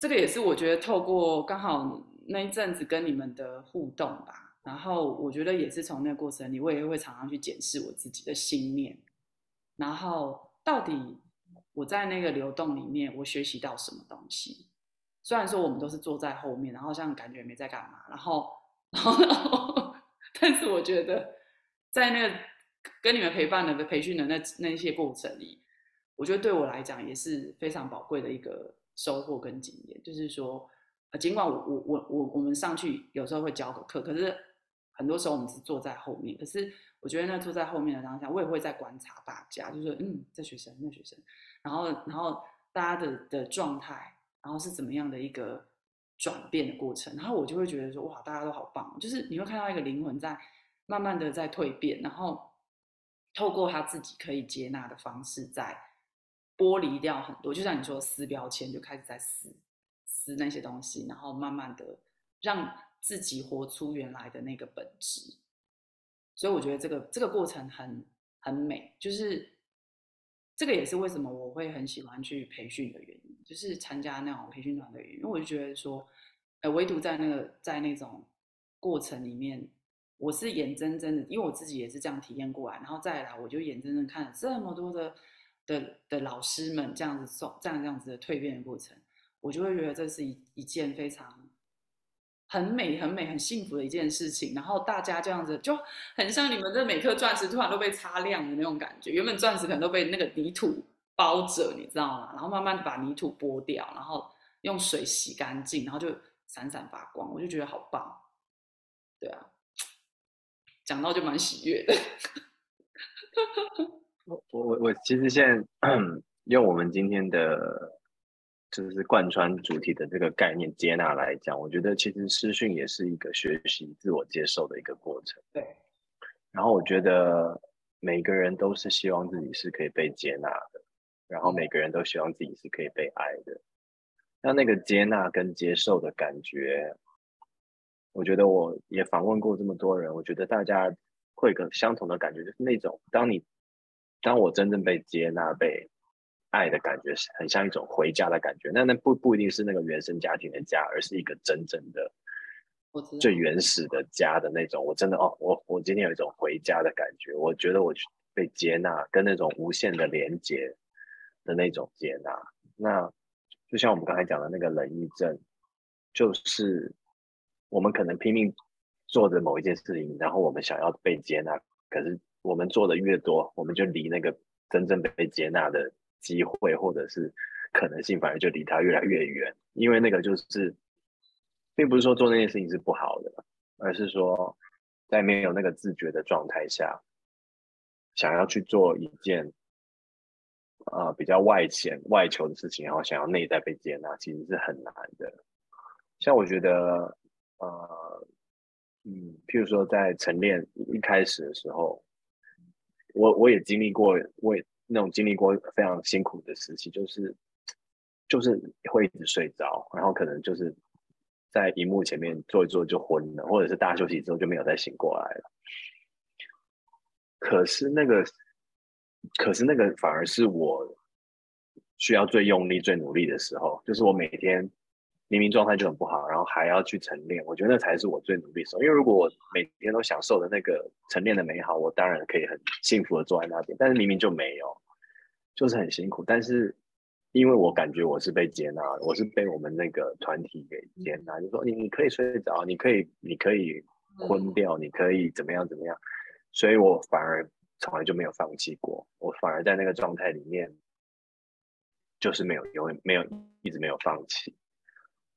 这个也是我觉得透过刚好那一阵子跟你们的互动吧，然后我觉得也是从那个过程里，我也会常常去检视我自己的心念，然后到底我在那个流动里面，我学习到什么东西？虽然说我们都是坐在后面，然后像感觉没在干嘛，然后，然后。但是我觉得，在那个跟你们陪伴的培训的那那些过程里，我觉得对我来讲也是非常宝贵的一个收获跟经验。就是说，尽管我我我我我们上去有时候会教个课，可是很多时候我们是坐在后面。可是我觉得那坐在后面的当下，我也会在观察大家，就是嗯，这学生那学生，然后然后大家的的状态，然后是怎么样的一个。转变的过程，然后我就会觉得说，哇，大家都好棒，就是你会看到一个灵魂在慢慢的在蜕变，然后透过他自己可以接纳的方式，在剥离掉很多，就像你说撕标签，就开始在撕撕那些东西，然后慢慢的让自己活出原来的那个本质。所以我觉得这个这个过程很很美，就是这个也是为什么我会很喜欢去培训的原因。就是参加那种培训团队，因因为我就觉得说，呃，唯独在那个在那种过程里面，我是眼睁睁的，因为我自己也是这样体验过来，然后再来，我就眼睁睁看这么多的的的老师们这样子送这样这样子的蜕变的过程，我就会觉得这是一一件非常很美、很美、很幸福的一件事情。然后大家这样子就很像你们的每颗钻石突然都被擦亮的那种感觉。原本钻石可能都被那个泥土包着，你知道吗？然后慢慢把泥土剥掉，然后用水洗干净，然后就闪闪发光。我就觉得好棒。对啊，讲到就蛮喜悦的。我我我其实现在 用我们今天的。就是贯穿主题的这个概念接纳来讲，我觉得其实私训也是一个学习自我接受的一个过程。对。然后我觉得每个人都是希望自己是可以被接纳的，然后每个人都希望自己是可以被爱的。那那个接纳跟接受的感觉，我觉得我也访问过这么多人，我觉得大家会有个相同的感觉，就是那种当你当我真正被接纳被。爱的感觉是很像一种回家的感觉，那那不不一定是那个原生家庭的家，而是一个真正的最原始的家的那种。我真的哦，我我今天有一种回家的感觉，我觉得我被接纳，跟那种无限的连接的那种接纳。那就像我们刚才讲的那个冷郁症，就是我们可能拼命做着某一件事情，然后我们想要被接纳，可是我们做的越多，我们就离那个真正被接纳的。机会或者是可能性，反而就离他越来越远，因为那个就是，并不是说做那件事情是不好的，而是说在没有那个自觉的状态下，想要去做一件啊比较外显外求的事情，然后想要内在被接纳，其实是很难的。像我觉得，呃，嗯，譬如说在晨练一开始的时候，我我也经历过，我也。那种经历过非常辛苦的时期，就是就是会一直睡着，然后可能就是在荧幕前面坐一坐就昏了，或者是大休息之后就没有再醒过来了。可是那个，可是那个反而是我需要最用力、最努力的时候，就是我每天。明明状态就很不好，然后还要去晨练，我觉得那才是我最努力的时候。因为如果我每天都享受的那个晨练的美好，我当然可以很幸福的坐在那边。但是明明就没有，就是很辛苦。但是因为我感觉我是被接纳，我是被我们那个团体给接纳，就说你你可以睡着，你可以你可以昏掉，你可以怎么样怎么样。所以我反而从来就没有放弃过，我反而在那个状态里面就是没有永远没有一直没有放弃。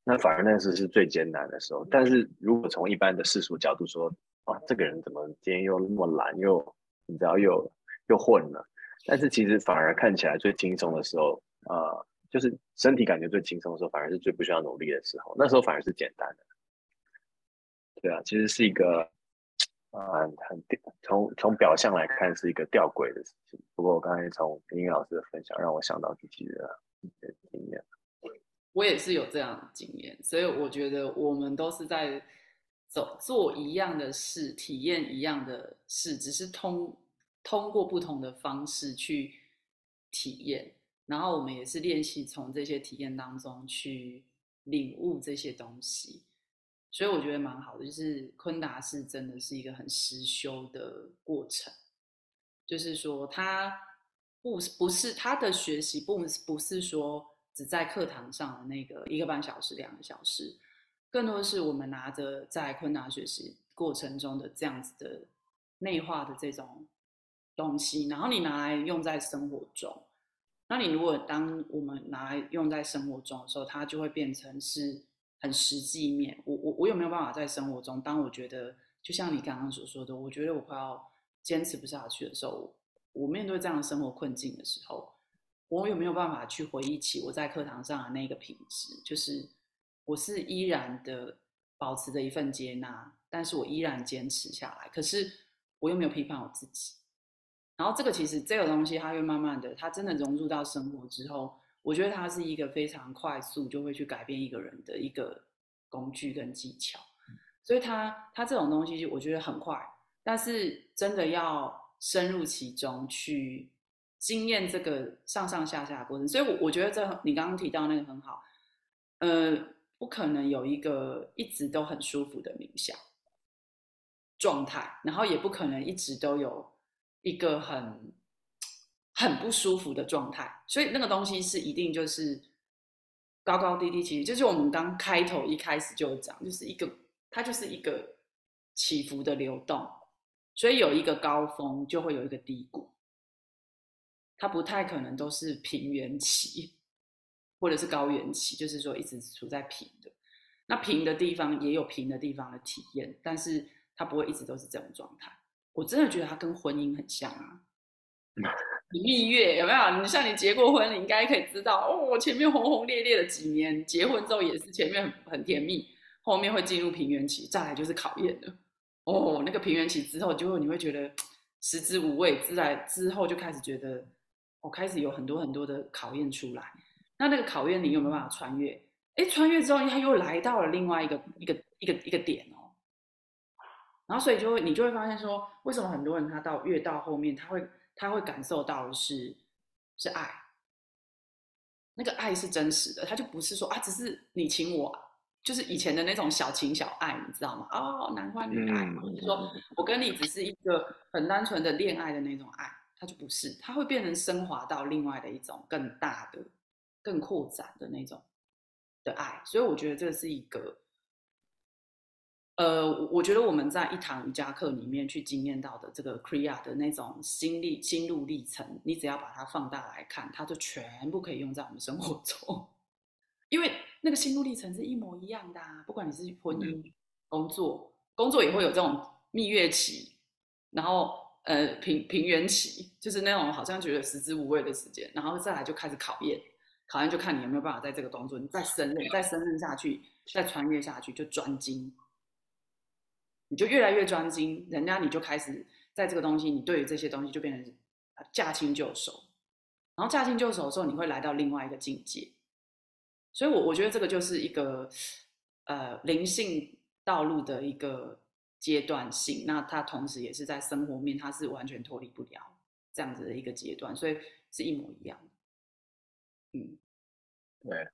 那反而那时是最艰难的时候，但是如果从一般的世俗角度说，啊，这个人怎么今天又那么懒，又你知道又又混了，但是其实反而看起来最轻松的时候，呃，就是身体感觉最轻松的时候，反而是最不需要努力的时候，那时候反而是简单的。对啊，其实是一个，啊，很从从表象来看是一个吊诡的事情。不过我刚才从英语老师的分享，让我想到自己的经验。我也是有这样的经验，所以我觉得我们都是在走做一样的事，体验一样的事，只是通通过不同的方式去体验。然后我们也是练习从这些体验当中去领悟这些东西，所以我觉得蛮好的。就是昆达是真的是一个很实修的过程，就是说他不不是他的学习不不是说。只在课堂上的那个一个半小时、两个小时，更多是我们拿着在昆达学习过程中的这样子的内化的这种东西，然后你拿来用在生活中。那你如果当我们拿来用在生活中的时候，它就会变成是很实际面。我我我有没有办法在生活中，当我觉得就像你刚刚所说的，我觉得我快要坚持不下去的时候，我面对这样的生活困境的时候。我有没有办法去回忆起我在课堂上的那个品质？就是我是依然的保持着一份接纳，但是我依然坚持下来。可是我又没有批判我自己。然后这个其实这个东西，它会慢慢的，它真的融入到生活之后，我觉得它是一个非常快速就会去改变一个人的一个工具跟技巧。所以它它这种东西，我觉得很快，但是真的要深入其中去。经验这个上上下下的过程，所以，我我觉得这你刚刚提到那个很好，呃，不可能有一个一直都很舒服的冥想状态，然后也不可能一直都有一个很很不舒服的状态，所以那个东西是一定就是高高低低，其实就是我们刚开头一开始就讲，就是一个它就是一个起伏的流动，所以有一个高峰就会有一个低谷，它不太可能都是平原期或者是高原期，就是说一直处在平的。那平的地方也有平的地方的体验，但是它不会一直都是这种状态。我真的觉得它跟婚姻很像啊。蜜月有没有？你像你结过婚，你应该可以知道哦。前面轰轰烈烈的几年，结婚之后也是前面很很甜蜜，后面会进入平原期，再来就是考验了。哦，那个平原期之后，就会你会觉得 食之无味，之来之后就开始觉得，我开始有很多很多的考验出来。那那个考验你有没有办法穿越？哎，穿越之后，他又来到了另外一个一个一个一个点哦。然后所以就会你就会发现说，为什么很多人他到越到后面，他会。他会感受到的是是爱，那个爱是真实的，他就不是说啊，只是你情我，就是以前的那种小情小爱，你知道吗？哦，男欢女爱，或者说我跟你只是一个很单纯的恋爱的那种爱，他就不是，它会变成升华到另外的一种更大的、更扩展的那种的爱，所以我觉得这是一个。呃，我觉得我们在一堂瑜伽课里面去经验到的这个 Kriya 的那种心历心路历程，你只要把它放大来看，它就全部可以用在我们生活中，因为那个心路历程是一模一样的啊。不管你是婚姻、工作，工作也会有这种蜜月期，然后呃平平原期，就是那种好像觉得食之无味的时间，然后再来就开始考验，考验就看你有没有办法在这个工作你再胜任，再胜任下去，再穿越下去就专精。你就越来越专精，人家你就开始在这个东西，你对于这些东西就变成驾轻就熟，然后驾轻就熟的时候，你会来到另外一个境界。所以，我我觉得这个就是一个呃灵性道路的一个阶段性。那它同时也是在生活面，它是完全脱离不了这样子的一个阶段，所以是一模一样的。嗯，对，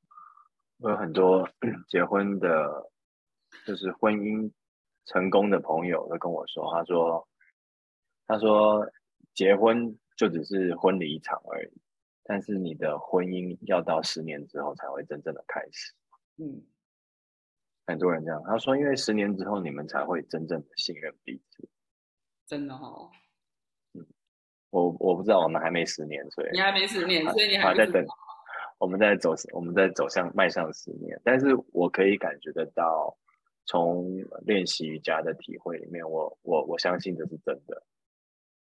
我有很多 结婚的，就是婚姻。成功的朋友都跟我说，他说，他说结婚就只是婚礼一场而已，但是你的婚姻要到十年之后才会真正的开始。嗯，很多人这样，他说，因为十年之后你们才会真正的信任彼此。真的哦。嗯，我我不知道，我们还没十年，所以你还没十年，所以你还在等。我们在走，我们在走向迈向十年，但是我可以感觉得到。从练习瑜伽的体会里面，我我我相信这是真的，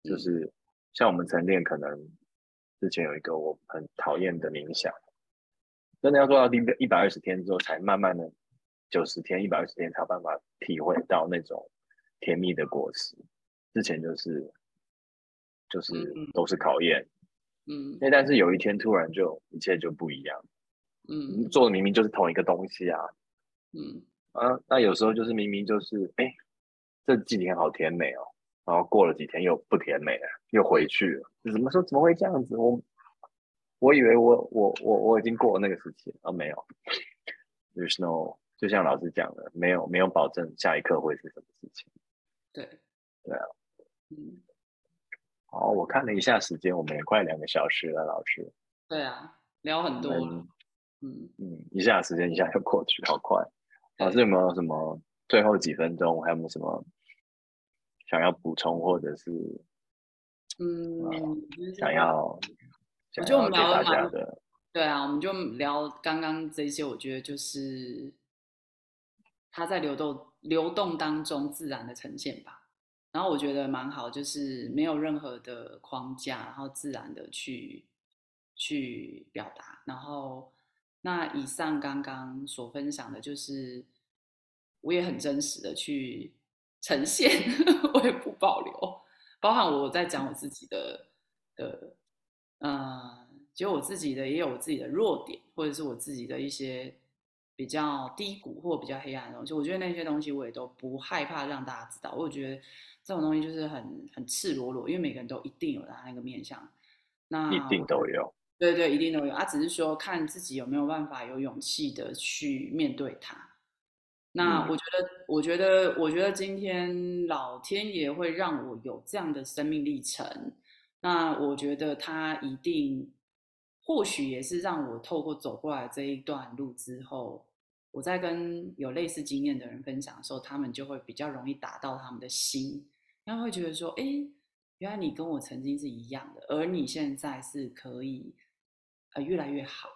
就是像我们晨练，可能之前有一个我很讨厌的冥想，真的要做到第一百二十天之后，才慢慢的九十天、一百二十天才有办法体会到那种甜蜜的果实。之前就是就是都是考验，嗯，那但是有一天突然就一切就不一样，嗯，做的明明就是同一个东西啊，嗯。啊，那有时候就是明明就是，哎，这几天好甜美哦，然后过了几天又不甜美了，又回去了。怎么说？怎么会这样子？我我以为我我我我已经过了那个时期啊，没有。There's no，就像老师讲的，没有没有保证下一刻会是什么事情。对，对啊，嗯。好，我看了一下时间，我们也快两个小时了，老师。对啊，聊很多。嗯嗯，一下时间一下就过去，好快。老师有没有什么最后几分钟，还有没有什么想要补充，或者是嗯，想要我就聊大家的，对啊，我们就聊刚刚这些，我觉得就是它在流动流动当中自然的呈现吧。然后我觉得蛮好，就是没有任何的框架，然后自然的去去表达，然后。那以上刚刚所分享的，就是我也很真实的去呈现，我也不保留，包含我在讲我自己的的，嗯，就我自己的也有我自己的弱点，或者是我自己的一些比较低谷或比较黑暗的东西，我觉得那些东西我也都不害怕让大家知道。我觉得这种东西就是很很赤裸裸，因为每个人都一定有他那个面相，那一定都有。对对，一定都有啊，只是说看自己有没有办法有勇气的去面对它。那我觉得，我觉得，我觉得今天老天爷会让我有这样的生命历程。那我觉得他一定或许也是让我透过走过来这一段路之后，我在跟有类似经验的人分享的时候，他们就会比较容易打到他们的心，他们会觉得说：“哎，原来你跟我曾经是一样的，而你现在是可以呃越来越好。”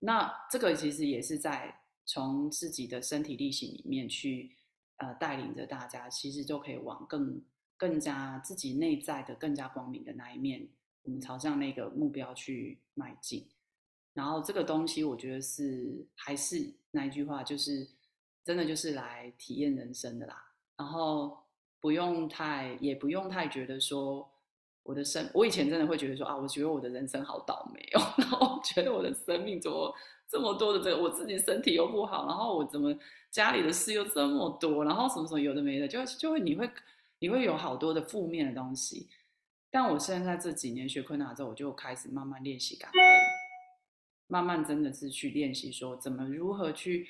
那这个其实也是在从自己的身体力行里面去呃带领着大家，其实就可以往更更加自己内在的更加光明的那一面。我们朝向那个目标去迈进，然后这个东西我觉得是还是那一句话，就是真的就是来体验人生的啦。然后不用太也不用太觉得说我的生，我以前真的会觉得说啊，我觉得我的人生好倒霉哦，然后觉得我的生命怎么这么多的这个，我自己身体又不好，然后我怎么家里的事又这么多，然后什么什么有的没的，就就会你会你会有好多的负面的东西。但我现在这几年学昆达之后，我就开始慢慢练习感恩，慢慢真的是去练习说怎么如何去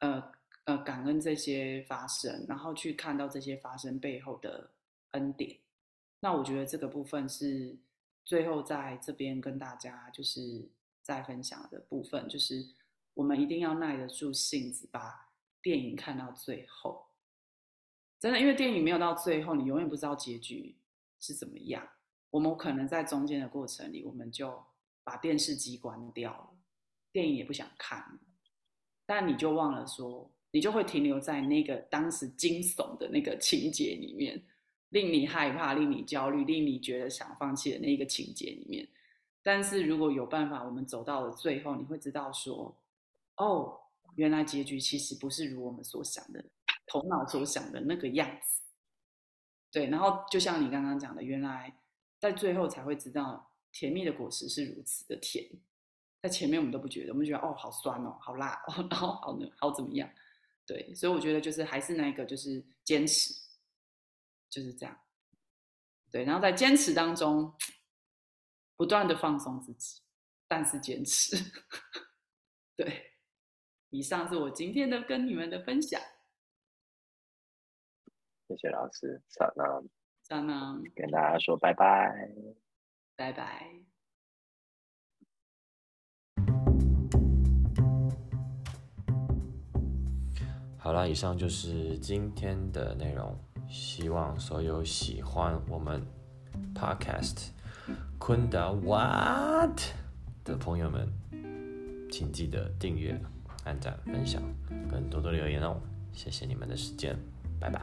呃呃感恩这些发生，然后去看到这些发生背后的恩典。那我觉得这个部分是最后在这边跟大家就是在分享的部分，就是我们一定要耐得住性子，把电影看到最后。真的，因为电影没有到最后，你永远不知道结局是怎么样。我们可能在中间的过程里，我们就把电视机关掉了，电影也不想看，但你就忘了说，你就会停留在那个当时惊悚的那个情节里面，令你害怕、令你焦虑、令你觉得想放弃的那个情节里面。但是如果有办法，我们走到了最后，你会知道说，哦，原来结局其实不是如我们所想的、头脑所想的那个样子。对，然后就像你刚刚讲的，原来。在最后才会知道，甜蜜的果实是如此的甜。在前面我们都不觉得，我们觉得哦，好酸哦，好辣哦，然后好呢，好怎么样？对，所以我觉得就是还是那个，就是坚持，就是这样。对，然后在坚持当中，不断的放松自己，但是坚持。对，以上是我今天的跟你们的分享。谢谢老师，好，那。这样呢，跟大家说拜拜，拜拜。好了，以上就是今天的内容。希望所有喜欢我们 Podcast 昆达 What 的朋友们，请记得订阅、按赞、分享，跟多多留言哦。谢谢你们的时间，拜拜。